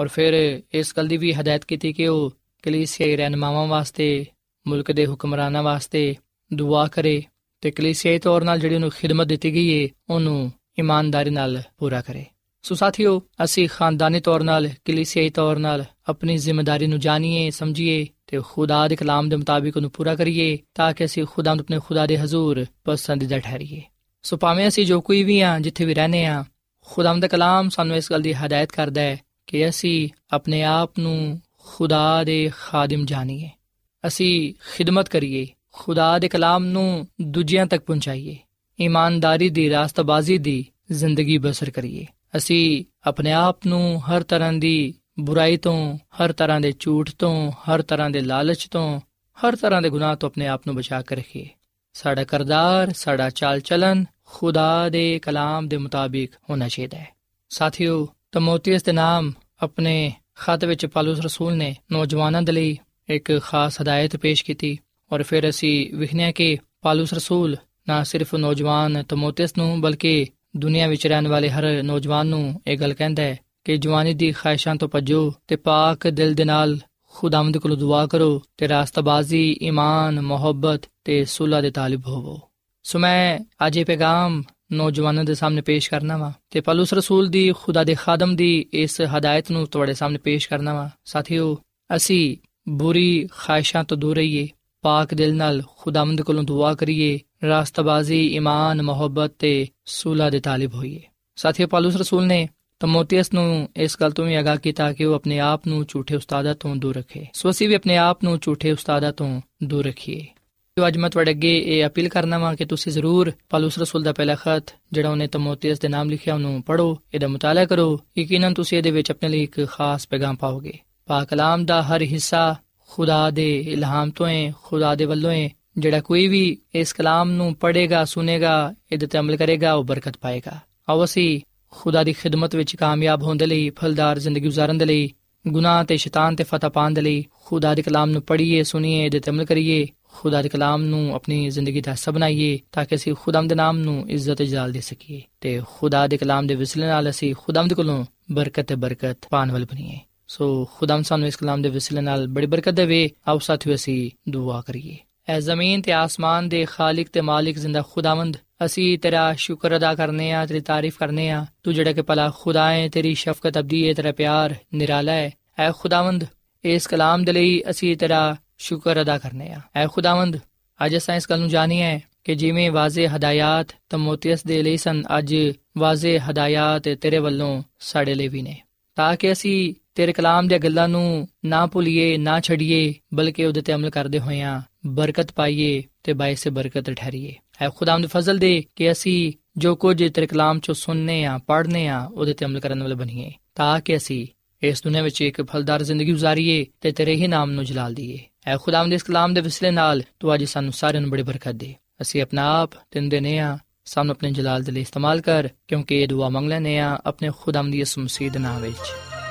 ਔਰ ਫਿਰ ਇਸ ਗੱਲ ਦੀ ਵੀ ਹਦਾਇਤ ਕੀਤੀ ਕਿ ਉਹ ਕਲੀਸਿਆਈ ਰਹਿਨਮਾਵਾਂ ਵਾਸਤੇ, ਮੁਲਕ ਦੇ ਹੁਕਮਰਾਨਾਂ ਵਾਸਤੇ ਦੁਆ ਕਰੇ ਤੇ ਕਲੀਸਿਆਈ ਤੌਰ ਨਾਲ ਜਿਹੜੀ ਉਹਨੂੰ ਖਿਦਮਤ ਦਿੱਤੀ ਗਈ ਏ, ਉਹਨੂੰ ਇਮਾਨਦਾਰੀ ਨਾਲ ਪੂਰਾ ਕਰੇ। ਸੋ ਸਾਥੀਓ, ਅਸੀਂ ਖਾਨਦਾਨੀ ਤੌਰ ਨਾਲ, ਕਲੀਸਿਆਈ ਤੌਰ ਨਾਲ ਆਪਣੀ ਜ਼ਿੰਮੇਵਾਰੀ ਨੂੰ ਜਾਣੀਏ, ਸਮਝੀਏ ਤੇ ਖੁਦਾ ਦੇ ਕਲਾਮ ਦੇ ਮੁਤਾਬਿਕ ਉਹਨੂੰ ਪੂਰਾ ਕਰੀਏ ਤਾਂ ਕਿ ਅਸੀਂ ਖੁਦਾ ਨੂੰ ਆਪਣੇ ਖੁਦਾ ਦੇ ਹਜ਼ੂਰ ਪਸੰਦੀਦਾ ਠਹਿਰੀਏ। ਸੋ ਭਾਵੇਂ ਅਸੀਂ ਜੋ ਕੋਈ ਵੀ ਆ ਜਿੱਥੇ ਵੀ ਰਹਨੇ ਆ ਖੁਦਾਮ ਦਾ ਕਲਾਮ ਸਾਨੂੰ ਇਸ ਗੱਲ ਦੀ ਹਦਾਇਤ ਕਰਦਾ ਹੈ ਕਿ ਅਸੀਂ ਆਪਣੇ ਆਪ ਨੂੰ ਖੁਦਾ ਦੇ ਖਾਦਮ ਜਾਣੀਏ। ਅਸੀਂ ਖਿਦਮਤ ਕਰੀਏ, ਖੁਦਾ ਦੇ ਕਲਾਮ ਨੂੰ ਦੂਜਿਆਂ ਤੱਕ ਪਹੁੰਚਾਈਏ। ਇਮਾਨਦਾਰੀ ਦੀ ਰਾਸਤਬਾਜ਼ੀ ਦੀ ਜ਼ਿੰਦਗੀ ਬਸਰ ਕਰੀਏ। ਅਸੀਂ ਆਪਣੇ ਆਪ ਨੂੰ ਹਰ ਤਰ੍ਹਾਂ ਦੀ ਬੁਰਾਈ ਤੋਂ, ਹਰ ਤਰ੍ਹਾਂ ਦੇ ਝੂਠ ਤੋਂ, ਹਰ ਤਰ੍ਹਾਂ ਦੇ ਲਾਲਚ ਤੋਂ, ਹਰ ਤਰ੍ਹਾਂ ਦੇ ਗੁਨਾਹ ਤੋਂ ਆਪਣੇ ਆਪ ਨੂੰ ਬਚਾ ਕੇ ਰੱਖੀਏ। ਸਾਡਾ ਕਰਦਾਰ, ਸਾਡਾ ਚਾਲ ਚਲਨ ਖੁਦਾ ਦੇ ਕਲਾਮ ਦੇ ਮੁਤਾਬਿਕ ਹੋਣਾ ਚਾਹੀਦਾ ਹੈ। ਸਾਥੀਓ ਤਮੋਥੀਸ ਦੇ ਨਾਮ ਆਪਣੇ ਖਤ ਵਿੱਚ ਪਾਲੂਸ ਰਸੂਲ ਨੇ ਨੌਜਵਾਨਾਂ ਦੇ ਲਈ ਇੱਕ ਖਾਸ ਹਦਾਇਤ ਪੇਸ਼ ਕੀਤੀ ਔਰ ਫਿਰ ਅਸੀਂ ਵਿਖਣਿਆ ਕਿ ਪਾਲੂਸ ਰਸੂਲ ਨਾ ਸਿਰਫ ਨੌਜਵਾਨ ਤਮੋਥੀਸ ਨੂੰ, ਬਲਕਿ ਦੁਨੀਆ ਵਿੱਚ ਰਹਿਣ ਵਾਲੇ ਹਰ ਨੌਜਵਾਨ ਨੂੰ ਇਹ ਗੱਲ ਕਹਿੰਦਾ ਹੈ ਕਿ ਜਵਾਨੀ ਦੀ ਖਾਹਿਸ਼ਾਂ ਤੋਂ ਭਜੋ ਤੇ ਪਾਕ ਦਿਲ ਦੇ ਨਾਲ ਖੁਦਾਵੰਦ ਕੋਲੋਂ ਦੁਆ ਕਰੋ ਤੇ ਰਾਸਤਬਾਜ਼ੀ, ਈਮਾਨ, ਮੁਹੱਬਤ ਤੇ ਸੁਲਾ ਦੇ ਤਾਲਿਬ ਹੋਵੋ। ਸੋ ਮੈਂ ਅੱਜ ਇਹ ਪੈਗਾਮ ਨੌਜਵਾਨਾਂ ਦੇ ਸਾਹਮਣੇ ਪੇਸ਼ ਕਰਨਾ ਵਾ ਤੇ ਪਲੂਸ ਰਸੂਲ ਦੀ, ਖੁਦਾ ਦੇ ਖਾਦਮ ਦੀ ਇਸ ਹਦਾਇਤ ਨੂੰ ਤੁਹਾਡੇ ਸਾਹਮਣੇ ਪੇਸ਼ ਕਰਨਾ ਵਾ। ਸਾਥੀਓ, ਅਸੀਂ ਬੁਰੀ ਖਾਹਿਸ਼ਾਂ ਤੋਂ ਦੂਰ ਰਹੀਏ। ਪਾਕ ਦਿਲ ਨਾਲ ਖੁਦਾਵੰਦ ਕੋਲੋਂ ਦੁਆ ਕਰੀਏ, ਰਾਸਤਬਾਜ਼ੀ, ਈਮਾਨ, ਮੁਹੱਬਤ ਤੇ ਸੁਲਾ ਦੇ ਤਾਲਿਬ ਹੋਈਏ। ਸਾਥੀਓ, ਪਲੂਸ ਰਸੂਲ ਨੇ ਤਮੋਥੀਅਸ ਨੂੰ ਇਸ ਗੱਲ ਤੋਂ ਵੀ ਅਗਾਹ ਕੀਤਾ ਕਿ ਉਹ ਆਪਣੇ ਆਪ ਨੂੰ ਝੂਠੇ ਉਸਤਾਦਾਂ ਤੋਂ ਦੂਰ ਰੱਖੇ। ਸੋ ਅਸੀਂ ਵੀ ਆਪਣੇ ਆਪ ਨੂੰ ਝੂਠੇ ਉਸਤਾਦਾਂ ਤੋਂ ਦੂਰ ਰੱਖੀਏ। ਜੋ ਅੱਜ ਮੈਂ ਤੁਹਾਡੇ ਅੱਗੇ ਇਹ ਅਪੀਲ ਕਰਨਾ ਵਾਂ ਕਿ ਤੁਸੀਂ ਜ਼ਰੂਰ ਪਲੂਸ ਰਸੂਲ ਦਾ ਪਹਿਲਾ ਖਤ, ਜਿਹੜਾ ਉਹਨੇ ਤਮੋਥੀਅਸ ਦੇ ਨਾਮ ਲਿਖਿਆ, ਉਹਨੂੰ ਪੜੋ ਇਹਦਾ ਮਤਾਲਾ ਕਰੋ। ਯਕੀਨਨ ਤੁਸੀਂ ਇਹਦੇ ਵਿੱਚ ਆਪਣੇ ਲਈ ਇੱਕ ਖਾਸ ਪੈਗਾਮ ਪਾਓਗੇ। ਪਾਕ ਕਲਾਮ ਦਾ ਹਰ ਹਿੱਸਾ ਖੁਦਾ ਦੇ ਇਲਹਾਮ ਤੋਂ ਹੈ, ਖੁਦਾ ਦੇ ਵੱਲੋਂ ਹੈ। ਜਿਹੜਾ ਕੋਈ ਵੀ ਇਸ ਕਲਾਮ ਨੂੰ ਪੜ੍ਹੇਗਾ, ਸੁਨੇਗਾ, ਇਹਦੇ ਤੇ ਅਮਲ ਕਰੇਗਾ, ਉਹ ਬਰਕਤ ਪਾਏਗਾ। ਆਓ ਅਸੀਂ ਖੁਦਾ ਦੀ ਖਿਦਮਤ ਵਿੱਚ ਕਾਮਯਾਬ ਹੋਣ ਦੇ ਲਈ, ਫਲਦਾਰ ਜ਼ਿੰਦਗੀ گزارਣ ਦੇ ਲਈ, ਗੁਨਾਹ ਤੇ ਸ਼ੈਤਾਨ ਤੇ ਫਤਹ ਪਾਣ ਦੇ ਲਈ ਖੁਦਾ ਦੇ ਕਲਾਮ ਨੂੰ ਪੜ੍ਹੀਏ ਸੁਣੀਏ ਇਹਦੇ ਤੇ ਅਮਲ ਕਰੀਏ, ਖੁਦਾ ਦੇ ਕਲਾਮ ਨੂੰ ਆਪਣੀ ਜ਼ਿੰਦਗੀ ਦਾ ਹਿੱਸਾ ਬਣਾਈਏ, ਤਾਂ ਕਿ ਅਸੀਂ ਖੁਦਾਮ ਦੇ ਨਾਮ ਨੂੰ ਇੱਜ਼ਤ ਜਲਾਲ ਦੇ ਸਕੀਏ। ਤੇ ਖੁਦਾ ਦੇ ਕਲਾਮ ਦੇ ਵਿਸਲੇ ਨਾਲ ਅਸੀਂ ਖੁਦਾਮ ਦੇ ਕੋਲੋਂ ਬਰਕਤ ਤੇ ਬਰਕਤ ਪਾਣ ਵਾਲ ਬਣੀਏ। ਸੋ ਖੁਦਾਮ ਸਾਨੂੰ ਇਸ ਕਲਾਮ ਦੇ ਵਸਿਲੇ ਨਾਲ ਬੜੀ ਬਰਕਤ ਦੇਵੇ। ਆਓ ਸਾਥੀਓ, ਅਸੀਂ ਦੁਆ ਕਰੀਏ। ਐ ਜ਼ਮੀਨ ਤੇ ਆਸਮਾਨ ਦੇ ਖਾਲਕ ਤੇ ਮਾਲਿਕ ਜ਼ਿੰਦਾ ਖੁਦਾਵੰਦ। ਅਸੀਂ ਤੇਰਾ ਸ਼ੁਕਰ ਅਦਾ ਕਰਨੇ ਆ, ਤੇਰੀ ਤਾਰੀਫ ਕਰਨੇ ਆ। ਤੂੰ ਜਿਹੜਾ ਕਿ ਭਲਾ ਖੁਦਾ ਹੈ ਤੇਰੀ ਸ਼ਫਕਤ ਅਬਦੀ ਹੈ ਤੇਰਾ ਪਿਆਰ ਨਿਰਾਲਾ ਹੈ ਐ ਖੁਦਾਵੰਦ, ਇਸ ਕਲਾਮ ਦੇ ਲਈ ਅਸੀਂ ਤੇਰਾ ਸ਼ੁਕਰ ਅਦਾ ਕਰਨੇ ਆ। ਐ ਖੁਦਾਵੰਦ, ਅੱਜ ਅਸਾਂ ਇਸ ਗੱਲ ਨੂੰ ਜਾਣੀਏ ਕਿ ਜਿਵੇਂ ਵਾਜ਼ੇ ਹਦਾਇਤ ਤਮੋਥੀਅਸ ਦੇ ਲਈ ਸਨ, ਅੱਜ ਵਾਜ਼ੇ ਹਦਾਇਤ ਤੇਰੇ ਵੱਲੋਂ ਸਾਡੇ ਲਈ ਵੀ ਨੇ। ਤਾਂ ਕਿ ਅਸੀਂ ਤੇਰੇ ਕਲਾਮ ਦੀਆਂ ਗੱਲਾਂ ਨੂੰ ਨਾ ਭੁੱਲੀਏ, ਨਾ ਛੱਡੀਏ, ਬਲਕਿ ਉਹਦੇ ਤੇ ਅਮਲ ਕਰਦੇ ਹੋਇਆਂ ਬਰਕਤ ਪਾਈਏ ਤੇ ਬਾਇਸੇ ਬਰਕਤ ਠਹਿਰੀਏ। ਐ ਖੁਦਾਮ ਦੇ ਫਜ਼ਲ ਦੇ ਕਿ ਅਸੀਂ ਜੋ ਕੁਝ ਤੇਰੇ ਕਲਾਮ ਚੋਂ ਸੁਣਨੇ ਆ, ਪੜ੍ਹਨੇ ਆ, ਉਹਦੇ ਤੇ ਅਮਲ ਕਰਨ ਵਾਲੇ ਬਣੀਏ, ਤਾਂ ਕਿ ਅਸੀਂ ਇਸ ਦੁਨੀਆਂ ਵਿੱਚ ਇੱਕ ਫਲਦਾਰ ਜ਼ਿੰਦਗੀ گزارੀਏ ਤੇ ਤੇਰੇ ਹੀ ਨਾਮ ਨੂੰ ਜਲਾਲ ਦਈਏ ਐ ਖੁਦਾਮ ਦੇ ਇਸ ਕਲਾਮ ਦੇ ਵਿਸਲੇ ਨਾਲ ਤੂੰ ਅੱਜ ਸਾਨੂੰ ਸਾਰਿਆਂ ਨੂੰ ਬੜੀ ਬਰਕਤ ਦੇ। ਅਸੀਂ ਆਪਣਾ ਆਪ ਤਿੰਦੇ ਨੇ ਆ, ਸਾਨੂੰ ਆਪਣੇ ਜਲਾਲ ਦੇ ਲਈ ਇਸਤੇਮਾਲ ਕਰ, ਕਿਉਂਕਿ ਇਹ ਦੁਆ ਮੰਗ ਲੈਨੇ ਆ ਆਪਣੇ ਖੁਦਾਮ ਦੀ ਇਸ ਮੁਸੀਦ ਨਾਮ ਵਿੱਚ।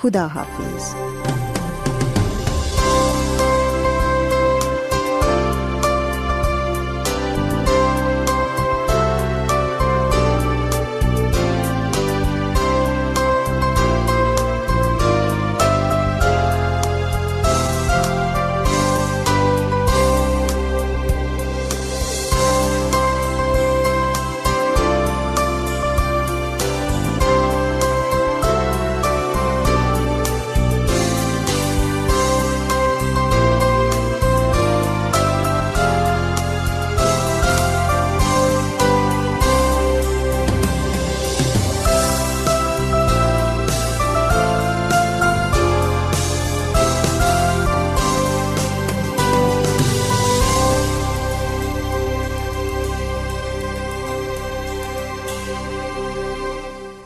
ਖੁਦਾ ਹਾਫਿਜ਼